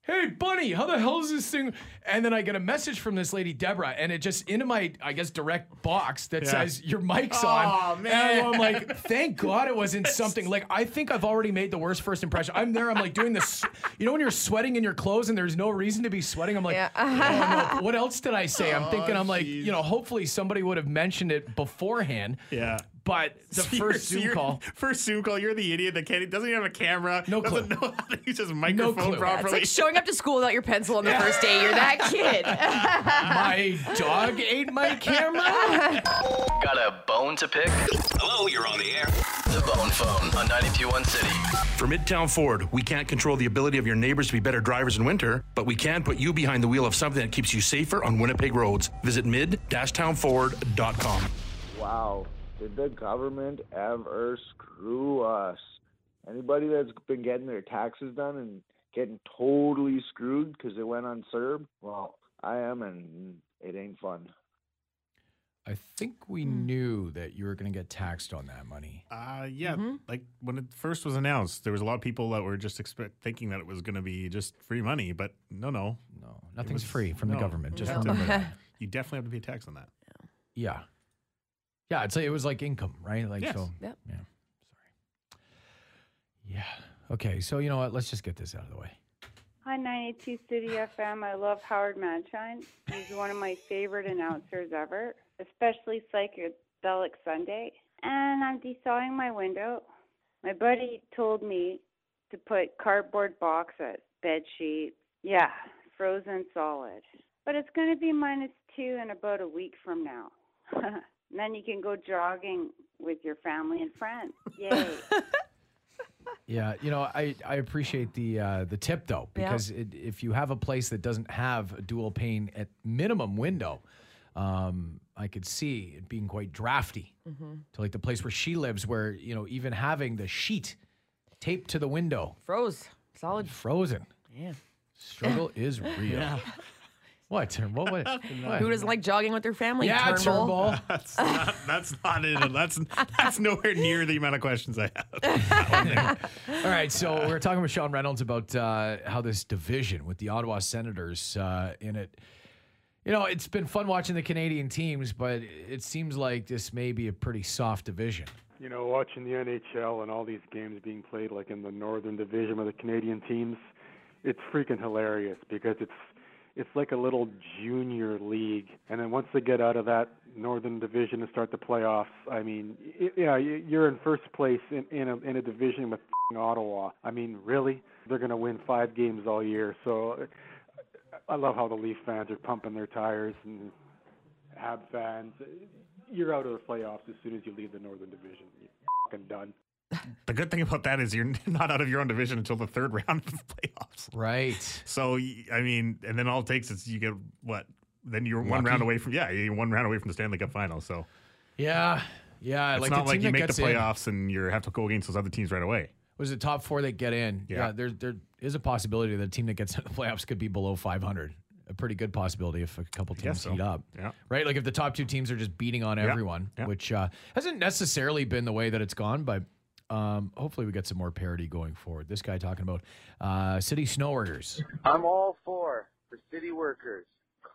hey, Bunny, how the hell is this thing? And then I get a message from this lady, Deborah, and it just into my, I guess, direct box that Yeah. says, your mic's Oh, on. man. And I'm like, thank God it wasn't something like, I think I've already made the worst first impression. I'm there, I'm like doing this, you know, when you're sweating in your clothes and there's no reason to be sweating, I'm like, Yeah. oh, no. what else did I say? I'm thinking, I'm like, you know, hopefully somebody would have mentioned it beforehand. Yeah. But the So first Zoom you're- call, First Zoom call, you're the idiot that can't doesn't even have a camera. No doesn't clue. know how to use his microphone clue. Yeah, It's properly. like showing up to school without your pencil on the first day. You're that kid. my dog ate my camera. Got a bone to pick? Hello, you're on the air. The Bone Phone on 921 City. For Midtown Ford, we can't control the ability of your neighbors to be better drivers in winter, but we can put you behind the wheel of something that keeps you safer on Winnipeg roads. Visit mid-townford.com. Wow, did the government ever screw us? Anybody that's been getting their taxes done and getting totally screwed because it went on CERB? Well, I am, and it ain't fun. I think we knew that you were going to get taxed on that money. Uh, yeah, like when it first was announced, there was a lot of people that were just expect, thinking that it was going to be just free money, but no, no, No, nothing's was- free from the government. Just No. remember that. you definitely have to pay tax on that. Yeah. Yeah, it's like, it was like income, right? Like Yes. so. Yep. Yeah. Sorry. Yeah. Okay, so you know what? Let's just get this out of the way. Hi, 92 City FM. I love Howard Manshine. He's one of my favorite announcers ever, especially Psychedelic Sunday. And I'm desawing my window. My buddy told me to put cardboard boxes, bed sheets. Yeah, frozen solid. But it's going to be minus two in about a week from now. and then you can go jogging with your family and friends. Yay. Yeah, you know, I, I appreciate the uh, the tip though Yeah. because it, if you have a place that doesn't have a dual pane at minimum window, um, I could see it being quite drafty to like the place where she lives, where you know even having the sheet taped to the window Froze. Solid. frozen. Yeah. Struggle is real. What? What? What? what? Who doesn't like jogging with their family? Yeah, Turnbull? Turnbull. That's not. That's not it. That's that's nowhere near the amount of questions I have. All right, so we're talking with Sean Reynolds about uh, how this division with the Ottawa Senators uh, in it. You know, it's been fun watching the Canadian teams, but it seems like this may be a pretty soft division. You know, watching the NHL and all these games being played like in the Northern Division with the Canadian teams, it's freaking hilarious because it's it's like a little junior league. And then once they get out of that Northern Division and start the playoffs, I mean, y- yeah, y- you're in first place in in a, in a division with Ottawa. I mean, really, they're going to win five games all year. So I love how the Leaf fans are pumping their tires and Hab fans. You're out of the playoffs as soon as you leave the Northern Division. You're done. the good thing about that is you're not out of your own division until the third round of the playoffs. Right. So I mean, and then all it takes is you get what? Then you're one round away from yeah, you're one round away from the Stanley Cup final. So Yeah. Yeah. it's like not like you make the gets in- playoffs and you have to go against those other teams right away. Was it top four that get in? Yeah. there there is a possibility that a team that gets into the playoffs could be below 500. A pretty good possibility if a couple teams so. heat up. Yeah. Right? Like if the top two teams are just beating on Yeah. everyone, Yeah. which uh, hasn't necessarily been the way that it's gone, but um, hopefully we get some more parity going forward. This guy talking about uh, city snow workers. I'm all for the city workers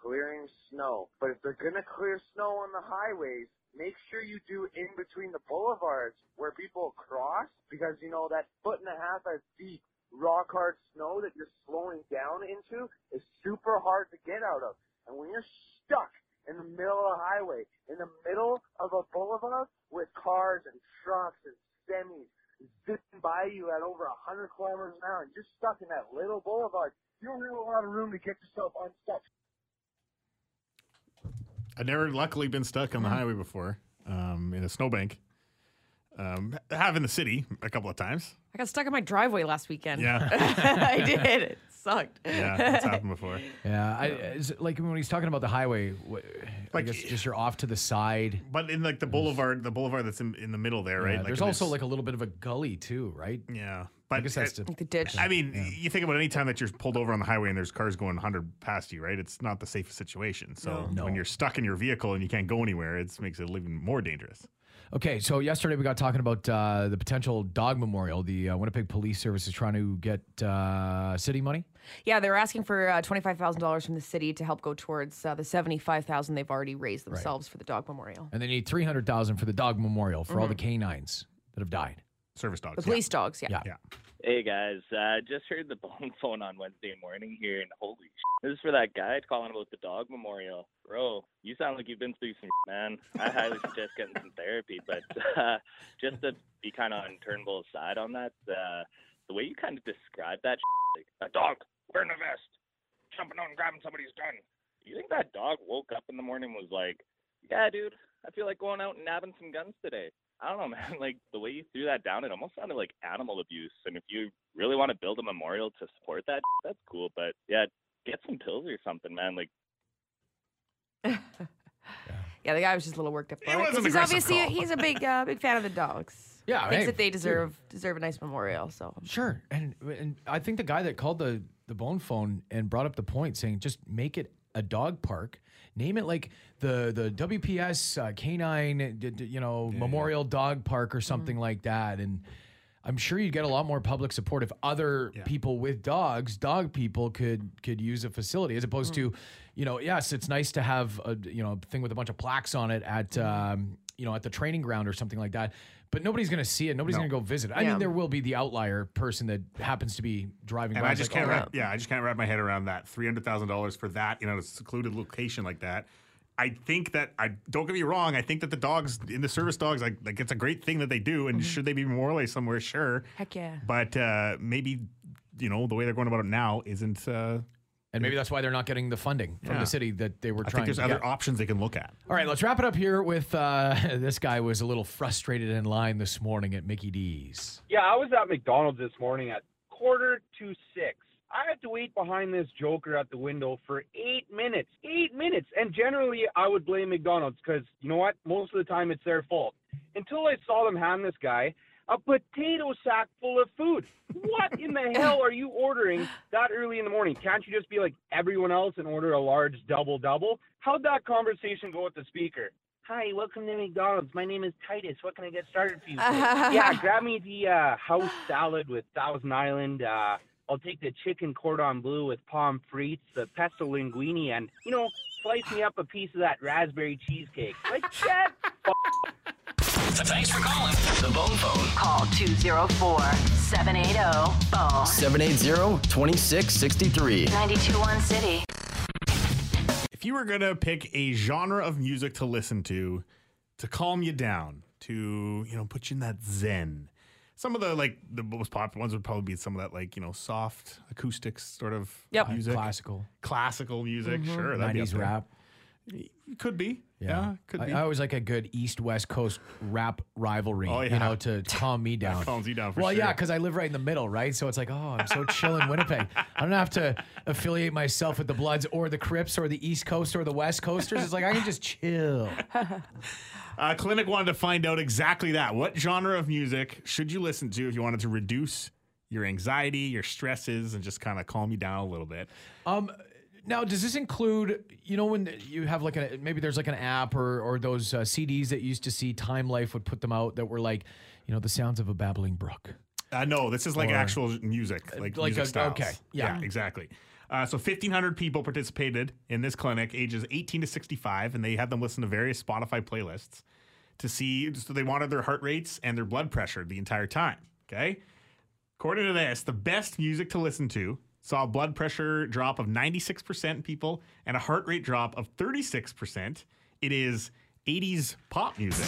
clearing snow, but if they're gonna clear snow on the highways, make sure you do in between the boulevards where people cross, because you know that foot and a half of deep rock hard snow that you're slowing down into is super hard to get out of. And when you're stuck in the middle of a highway, in the middle of a boulevard with cars and trucks and semis zipping by you at over 100 kilometers an hour and you're stuck in that little boulevard, you don't have a lot of room to get yourself unstuck. I've never luckily been stuck on the highway before um, in a snowbank. Um, have in the city a couple of times. I got stuck in my driveway last weekend. Yeah. I did. It sucked. Yeah, that's happened before. Yeah, I, is it like when he's talking about the highway, wh- I Like- guess just you're off to the side. But in like the boulevard, the boulevard that's in, in the middle there, right? Yeah, right? there's when also it's- like a little bit of a gully too, right? yeah. But I guess that's uh, the, The ditch. I mean, you think about any time that you're pulled over on the highway and there's cars going 100 past you, right? It's not the safest situation. So No. when you're stuck in your vehicle and you can't go anywhere, it makes it even more dangerous. Okay, so yesterday we got talking about uh, the potential dog memorial. The uh, Winnipeg Police Service is trying to get uh, city money. Yeah, they're asking for uh, twenty-five thousand dollars from the city to help go towards uh, the seventy-five thousand they've already raised themselves for the dog memorial. and they need 300000 for the dog memorial for all the Mm-hmm. canines that have died. Service dogs. The police dogs, yeah. Yeah. Hey guys, uh, just heard the bone phone on Wednesday morning here, and holy sh! This is for that guy calling about the dog memorial. Bro, you sound like you've been through some man. I highly suggest getting some therapy, but uh, just to be kind of on Turnbull's side on that, uh, the way you kind of describe that, like a dog wearing a vest, jumping out and grabbing somebody's gun. You think that dog woke up in the morning and was like, "Yeah, dude, I feel like going out and nabbing some guns today." I don't know, man. Like the way you threw that down, it almost sounded like animal abuse. And if you really want to build a memorial to support that, that's cool. But yeah, get some pills or something, man. Like Yeah, the guy was just a little worked up. It about he's obviously call. he's a big uh, big fan of the dogs. Yeah, thinks hey, that they dude. deserve deserve a nice memorial. So Sure, and and I think the guy that called the the bone phone and brought up the point, saying just make it a dog park, name it like the the WPS uh, canine, d- d- you know, Memorial Dog Park or something like that, and. I'm sure you'd get a lot more public support if other people with dogs, dog people, could could use a facility as opposed to, you know, yes, it's nice to have a you know thing with a bunch of plaques on it at um, you know at the training ground or something like that. But nobody's going to see it. Nobody's No. going to go visit. I Yeah. mean, there will be the outlier person that happens to be driving And by. I just like, can't oh, wrap, yeah, I just can't wrap my head around that. Three hundred thousand dollars for that, you know, a secluded location like that. I think that I don't get me wrong. I think that the dogs in the service dogs, like, like it's a great thing that they do, and should they be more memorialized somewhere? Sure, heck yeah. but uh, maybe you know the way they're going about it now isn't. Uh, And maybe that's why they're not getting the funding from Yeah. the city that they were I trying I think there's to other get. options they can look at. All right, let's wrap it up here with uh, this guy was a little frustrated in line this morning at Mickey D's. Yeah, I was at McDonald's this morning at quarter to six. I had to wait behind this joker at the window for eight minutes. Eight minutes. And generally, I would blame McDonald's because, you know what? Most of the time, it's their fault. Until I saw them hand this guy a potato sack full of food. What in the hell are you ordering that early in the morning? Can't you just be like everyone else and order a large double double? How'd that conversation go with the speaker? Hi, welcome to McDonald's. My name is Titus. What can I get started for you? yeah, grab me the uh, house salad with Thousand Island. Uh, I'll take the chicken cordon bleu with palm frites, the pesto linguine, and you know, slice me up a piece of that raspberry cheesecake. Like that. Thanks for calling the Bone Phone. Call 204 780 BONE. 780-2663. 921 City. If you were gonna pick a genre of music to listen to, to calm you down, to you know put you in that zen, some of the like the most popular ones would probably be some of that like you know soft acoustics sort of Yep. music, Classical. classical music. Mhm. Sure, that'd 90s up there. rap. Could be. Yeah, could I, be. I always like a good East West Coast rap rivalry, Oh, you know, to calm me down. calms you down well, yeah, because I live right in the middle, right? So it's like, oh, I'm so chill in Winnipeg. I don't have to affiliate myself with the Bloods or the Crips or the East Coast or the West Coasters. It's like I can just chill. Uh, Clinic wanted to find out exactly that. What genre of music should you listen to if you wanted to reduce your anxiety, your stresses, and just kind of calm you down a little bit? Um, now, does this include, you know, when you have like a maybe there's like an app or or those uh, CDs that you used to see Time Life would put them out that were like, you know, the sounds of a babbling brook. Uh, no, this is like Or- actual music, like, like music a- styles. okay, yeah. exactly. Uh, so 1,500 people participated in this clinic, ages 18 to 65, and they had them listen to various Spotify playlists to see. So they wanted their heart rates and their blood pressure the entire time. Okay. According to this, the best music to listen to saw a blood pressure drop of 96% in people and a heart rate drop of 36%. It is 80s pop music.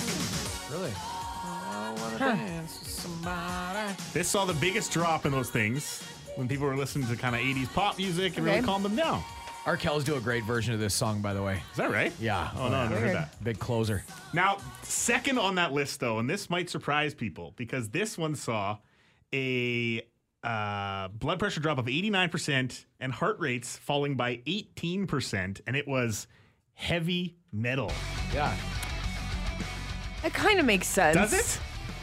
Really? Oh, this saw the biggest drop in those things when people were listening to kind of 80s pop music and really Okay. calmed them down. Arkells do a great version of this song, by the way. Is that right? Yeah. Oh, no, I never heard that. Big closer. Now, second on that list, though, and this might surprise people because this one saw a uh, blood pressure drop of 89% and heart rates falling by 18%, and it was heavy metal. Yeah. It kind of makes sense. Does it?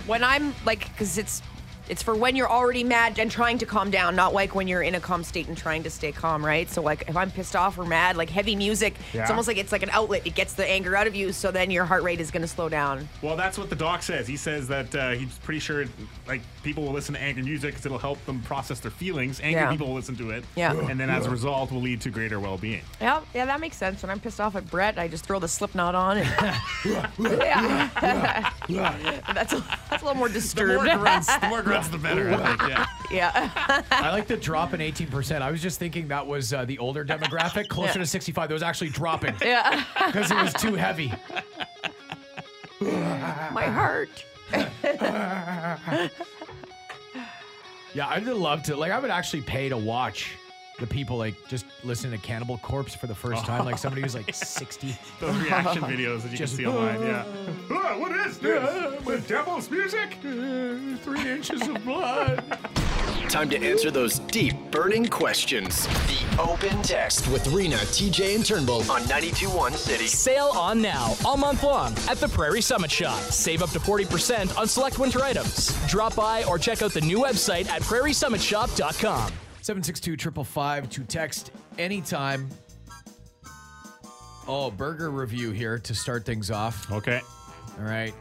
When I'm like, because it's It's for when you're already mad and trying to calm down, not like when you're in a calm state and trying to stay calm, right? So like if I'm pissed off or mad, like heavy music, it's almost like it's like an outlet. It gets the anger out of you, so then your heart rate is going to slow down. Well, that's what the doc says. He says that uh, he's pretty sure like people will listen to angry music because it'll help them process their feelings. Angry Yeah. people will listen to it. Yeah. And then as a result will lead to greater well-being. Yeah, yeah, that makes sense. When I'm pissed off at Brett, I just throw the Slipknot on, and yeah, that's a, that's a little more The disturbed. more grunts, the more grunts, the better. I think. Yeah. yeah. I like the drop in 18%. I was just thinking that was uh, the older demographic, closer Yeah. to 65. That was actually dropping Yeah. because it was too heavy. My heart. Yeah, I'd love to. Like, I would actually pay to watch the people like just listen to Cannibal Corpse for the first time. Like somebody who's like 60. Those reaction videos that you Just- can see online. Yeah. Ah, what is this? With devil's music? Three inches of blood. Time to answer those deep, burning questions. The Open Text with Rena, TJ, and Turnbull on 92.1 City. Sale on now, all month long at the Prairie Summit Shop. Save up to 40% on select winter items. Drop by or check out the new website at prairiesummitshop.com. 762 to text anytime. Oh, burger review here to start things off. Okay. All right.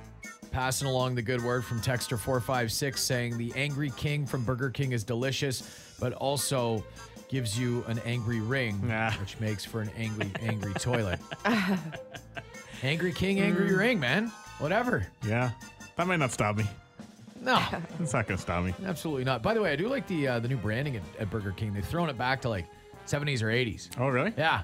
Passing along the good word from Texter 456 saying the Angry King from Burger King is delicious, but also gives you an angry ring, which makes for an angry, angry toilet. Angry King, angry Mm. ring, man. Whatever. Yeah. That might not stop me. No, It's not gonna stop me. absolutely not. By the way, I do like the uh, the new branding at, at Burger King. They've thrown it back to like 70s or 80s. Oh, really? Yeah.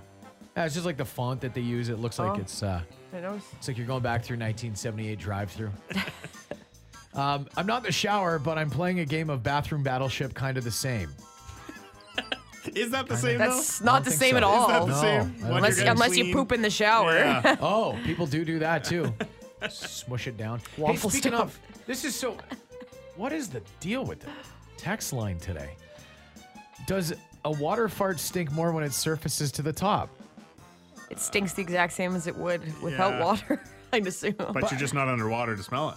Yeah, it's just like the font that they use. It looks like Oh. it's uh, I know. it's like you're going back through 1978 drive-through. um, I'm not in the shower, but I'm playing a game of bathroom battleship, kind of the same. Is that the Kinda. same? That's though? not the think same so. at Is all. that the No, same? When you're Unless, getting unless you clean? poop in the shower. Yeah. Oh, people do do that too. Smush it down. Waffle hey, speaking stuff. of, this is so. What is the deal with the text line today? Does a water fart stink more when it surfaces to the top? It stinks the exact same as it would without Yeah. water, I'd assume. But you're just not underwater to smell it.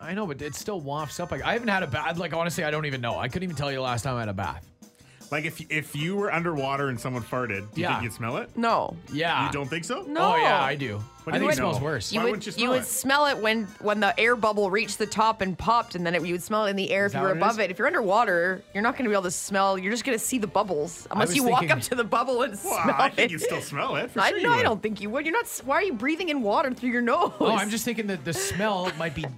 I know, but it still wafts up. Like, I haven't had a bath. Like honestly, I don't even know. I couldn't even tell you the last time I had a bath. Like if if you were underwater and someone farted, do you Yeah. think you'd smell it? no. Yeah. You don't think so? No. Oh yeah, I do. What I do think it you know? smells worse. You Why would, wouldn't you smell would it? smell it when when the air bubble reached the top and popped, and then it, you would smell it in the air if that you were what it above is? it. If you're underwater, you're not going to be able to smell. You're just going to see the bubbles unless was you walk thinking- up to the bubble and Well, smell I it. think you'd still smell it. For I, sure no, you I would. don't think you would. You're not. s- Why are you breathing in water through your nose? Oh, I'm just thinking that the smell might be uh,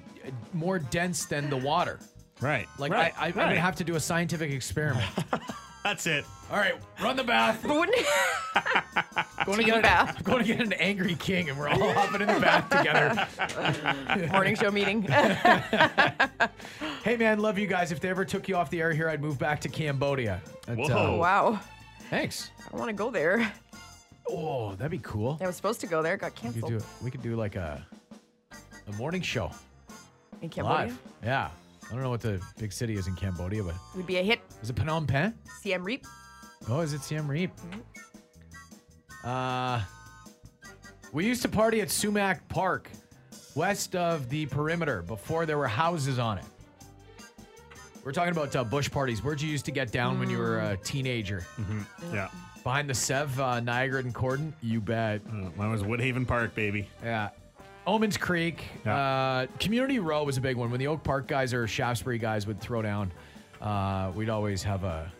more dense than the water. Right. Like right. I, I, I'm right. gonna have to do a scientific experiment. That's it. All right, run the bath. But wouldn't Going to Team get bath. an, going to get an angry king, and we're all hopping in the bath together. morning show meeting. Hey man, love you guys. If they ever took you off the air here, I'd move back to Cambodia. But, Whoa. uh, wow. thanks. I don't want to go there. Oh, that'd be cool. I was supposed to go there. Got canceled. We could do we could do like a a morning show In Cambodia. live. Yeah. I don't know what the big city is in Cambodia, but it Would be a hit. is it Phnom Penh? Siem Reap. Oh, is it Siem Reap? Uh, we used to party at Sumac Park, west of the perimeter, before there were houses on it. We're talking about uh, bush parties. Where'd you used to get down when you were a teenager? Yeah. Behind the Sev, uh, Niagara and Corydon? You bet. Uh, mine was Woodhaven Park, baby. Yeah. Omands Creek. Yeah. Uh, Community Row was a big one. When the Oak Park guys or Shaftesbury guys would throw down, uh, we'd always have a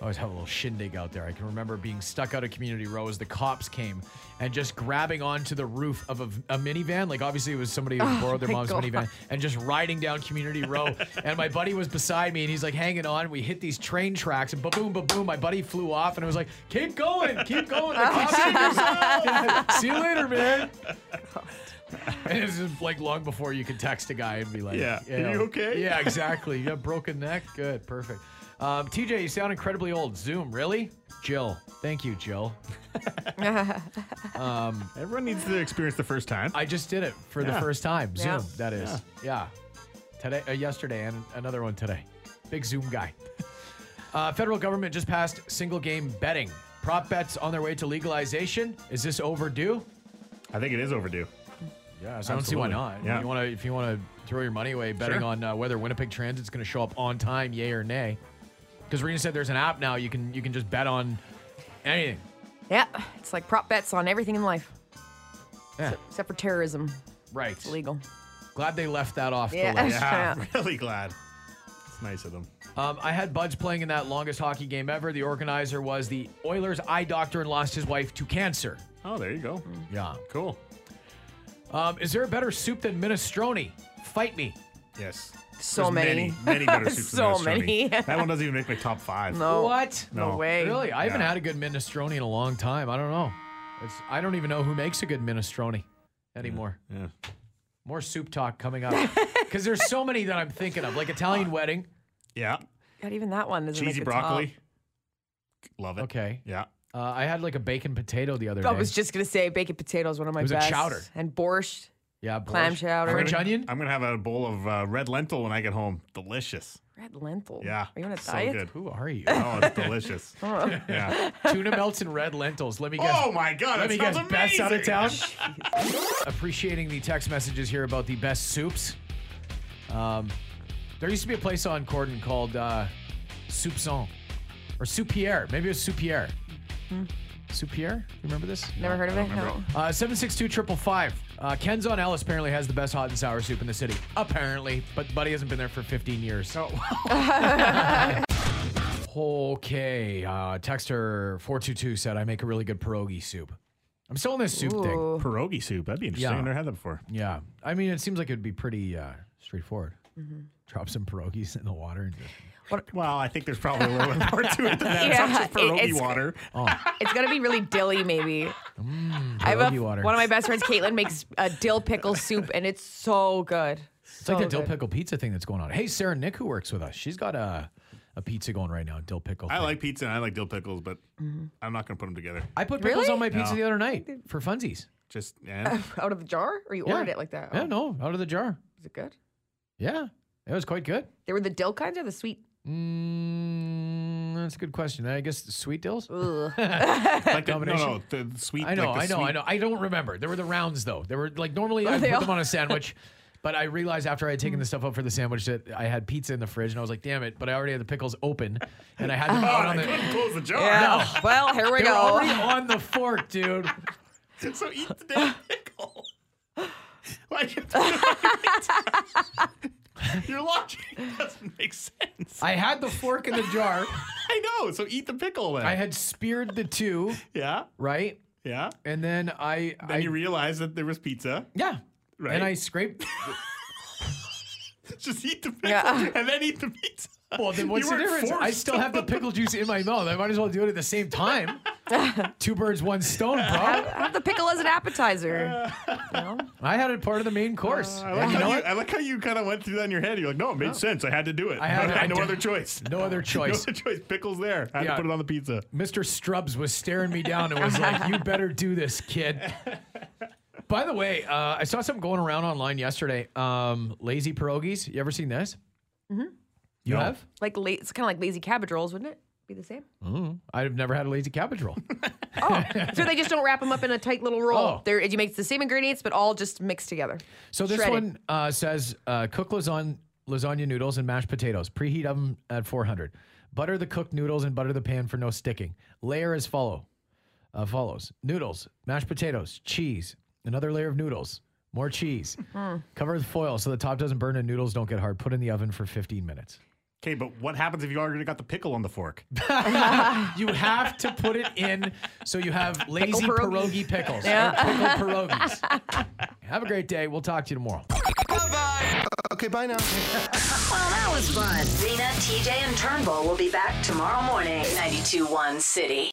always have a little shindig out there. I can remember being stuck out of Community Row as the cops came and just grabbing onto the roof of a, a minivan. Like obviously it was somebody who Oh borrowed their mom's God. minivan and just riding down Community Row. and my buddy was beside me and he's like hanging on. We hit these train tracks and ba boom, ba boom. My buddy flew off and it was like, keep going, keep going. The cops Yeah, See you later, man. And it was like long before you could text a guy and be like, Yeah. you Are you okay? Yeah, exactly. You have broken neck? Good, perfect. Um, TJ, you sound incredibly old. Zoom, really? Jill. Thank you, Jill. um, Everyone needs to experience the first time. I just did it for the Yeah. first time. Yeah. Zoom, that is. Yeah. Today, uh, yesterday, and another one today. Big Zoom guy. Uh, federal government just passed single game betting. Prop bets on their way to legalization. Is this overdue? I think it is overdue. Yeah, so I don't see why not. Yeah. If you want to, if you want to throw your money away betting Sure. on uh, whether Winnipeg Transit's going to show up on time, yay or nay. Because Rena said there's an app now you can you can just bet on anything. Yeah, it's like prop bets on everything in life. Yeah. Except, except for terrorism. Right. It's illegal. Glad they left that off Yeah. the list. Yeah, Yeah. really glad. It's nice of them. Um, I had Buds playing in that longest hockey game ever. The organizer was the Oilers eye doctor and lost his wife to cancer. Oh, there you go. Yeah. Cool. Um, is there a better soup than minestrone? Fight me. Yes. So There's many. many, many better soups than So minestrone. many. that one doesn't even make my top five. No. What? No, No. way. Really? I haven't Yeah. had a good minestrone in a long time. I don't know. It's, I don't even know who makes a good minestrone anymore. Yeah. More soup talk coming up. Because there's so many that I'm thinking of, like Italian wedding. Yeah. God, even that one doesn't Cheesy make the top. broccoli. Love it. Okay. Yeah. Uh, I had like a bacon potato the other day. I was just gonna say bacon potato is one of my It was a best. chowder. And borscht. yeah, clam chowder. French onion. I'm gonna have a bowl of uh, red lentil when I get home. Delicious. Red lentil. Yeah. Are you on a so diet? good. Who are you? Oh, it's delicious. Oh. yeah. Tuna melts and red lentils. Let me guess. Oh my god, Let me guess. smells Best out of town. Appreciating the text messages here about the best soups. Um, there used to be a place on Corydon called uh, Soupçon or Soupier. Maybe it was Soupier. Soupier? You remember this? Never heard of it? No. Uh, 762 uh, Ken's on Ellis apparently has the best hot and sour soup in the city. Apparently, but Buddy hasn't been there for 15 years. okay. Uh, Texter 422 said, I make a really good pierogi soup. I'm still in this soup thing. Ooh. Pierogi soup. That'd be interesting. Yeah. I've never had that before. Yeah. I mean, it seems like it'd be pretty uh, straightforward. Mm-hmm. Drop some pierogies in the water and just. Well, I think there's probably a little bit more to it than that. Yeah, it's not just pierogi it's- water. Oh, It's gonna be really dilly, maybe. Mm, I have a, pierogi water. one of my best friends, Caitlin, makes a dill pickle soup, and it's so good. It's like So the dill good. pickle pizza thing that's going on. Hey, Sarah Nick, who works with us, she's got a, a pizza going right now, dill pickle. I thing. like pizza and I like dill pickles, but mm-hmm. I'm not gonna put them together. I put pickles Really? on my pizza No. the other night for funsies. Just yeah. Out of the jar, or you Yeah. ordered it like that? Yeah, Oh. no, out of the jar. Is it good? Yeah, it was quite good. They were the dill kinds or the sweet? Mm, that's a good question. I guess the sweet dills. Ugh. like the, no, no, the the sweet. I know, like the I know, sweet- I know. I don't remember. There were the rounds though. There were like normally I put all- them on a sandwich, but I realized after I had taken the stuff out for the sandwich that I had pizza in the fridge, and I was like, "Damn it!" But I already had the pickles open, and I had them Oh, out I on the. couldn't close the jar. Yeah. Well, here we They were go. already on the fork, dude. so eat the damn pickle. Why you Your logic doesn't make sense. I had the fork in the jar. I know. So eat the pickle then. I had speared the two, yeah, right, yeah. and then I, Then I you realize that there was pizza. yeah, Right. and I scraped. Just eat the pickle Yeah. and then eat the pizza. Well, then what's You the weren't difference? I forced still have the pickle juice in my mouth. I might as well do it at the same time. Two birds, one stone, bro. Have, have the pickle as an appetizer. You know? I had it part of the main course. I like, you know how you. I like how you kind of went through that in your head. You're like, no, it made sense. I had to do it. I had- I had no I other choice. No other No choice. other choice. Pickles there. I had Yeah. to put it on the pizza. Mr. Stubbs was staring me down and was like, "You better do this, kid." By the way, uh, I saw something going around online yesterday. Um, lazy pierogies. You ever seen this? Mm-hmm. You No. have? Like la- it's kind of like lazy cabbage rolls, wouldn't it? Be the same. Mm, I've never had a lazy cabbage roll. Oh, so they just don't wrap them up in a tight little roll. Oh. They're, you make the same ingredients, but all just mixed together. So this Shredded. one uh, says uh, cook lasagna, lasagna noodles and mashed potatoes. Preheat oven at 400. Butter the cooked noodles and butter the pan for no sticking. Layer as follow uh, follows: noodles, mashed potatoes, cheese, another layer of noodles, more cheese. Cover with foil so the top doesn't burn and noodles don't get hard. Put in the oven for 15 minutes. Okay, but what happens if you already got the pickle on the fork? You have to put it in so you have lazy pierogi. pierogi pickles. Yeah. Or pickle pierogies. have a great day. We'll talk to you tomorrow. Bye. Okay, bye now. Well, oh, that was fun. Rena, TJ, and Turnbull will be back tomorrow morning. 92.1 City.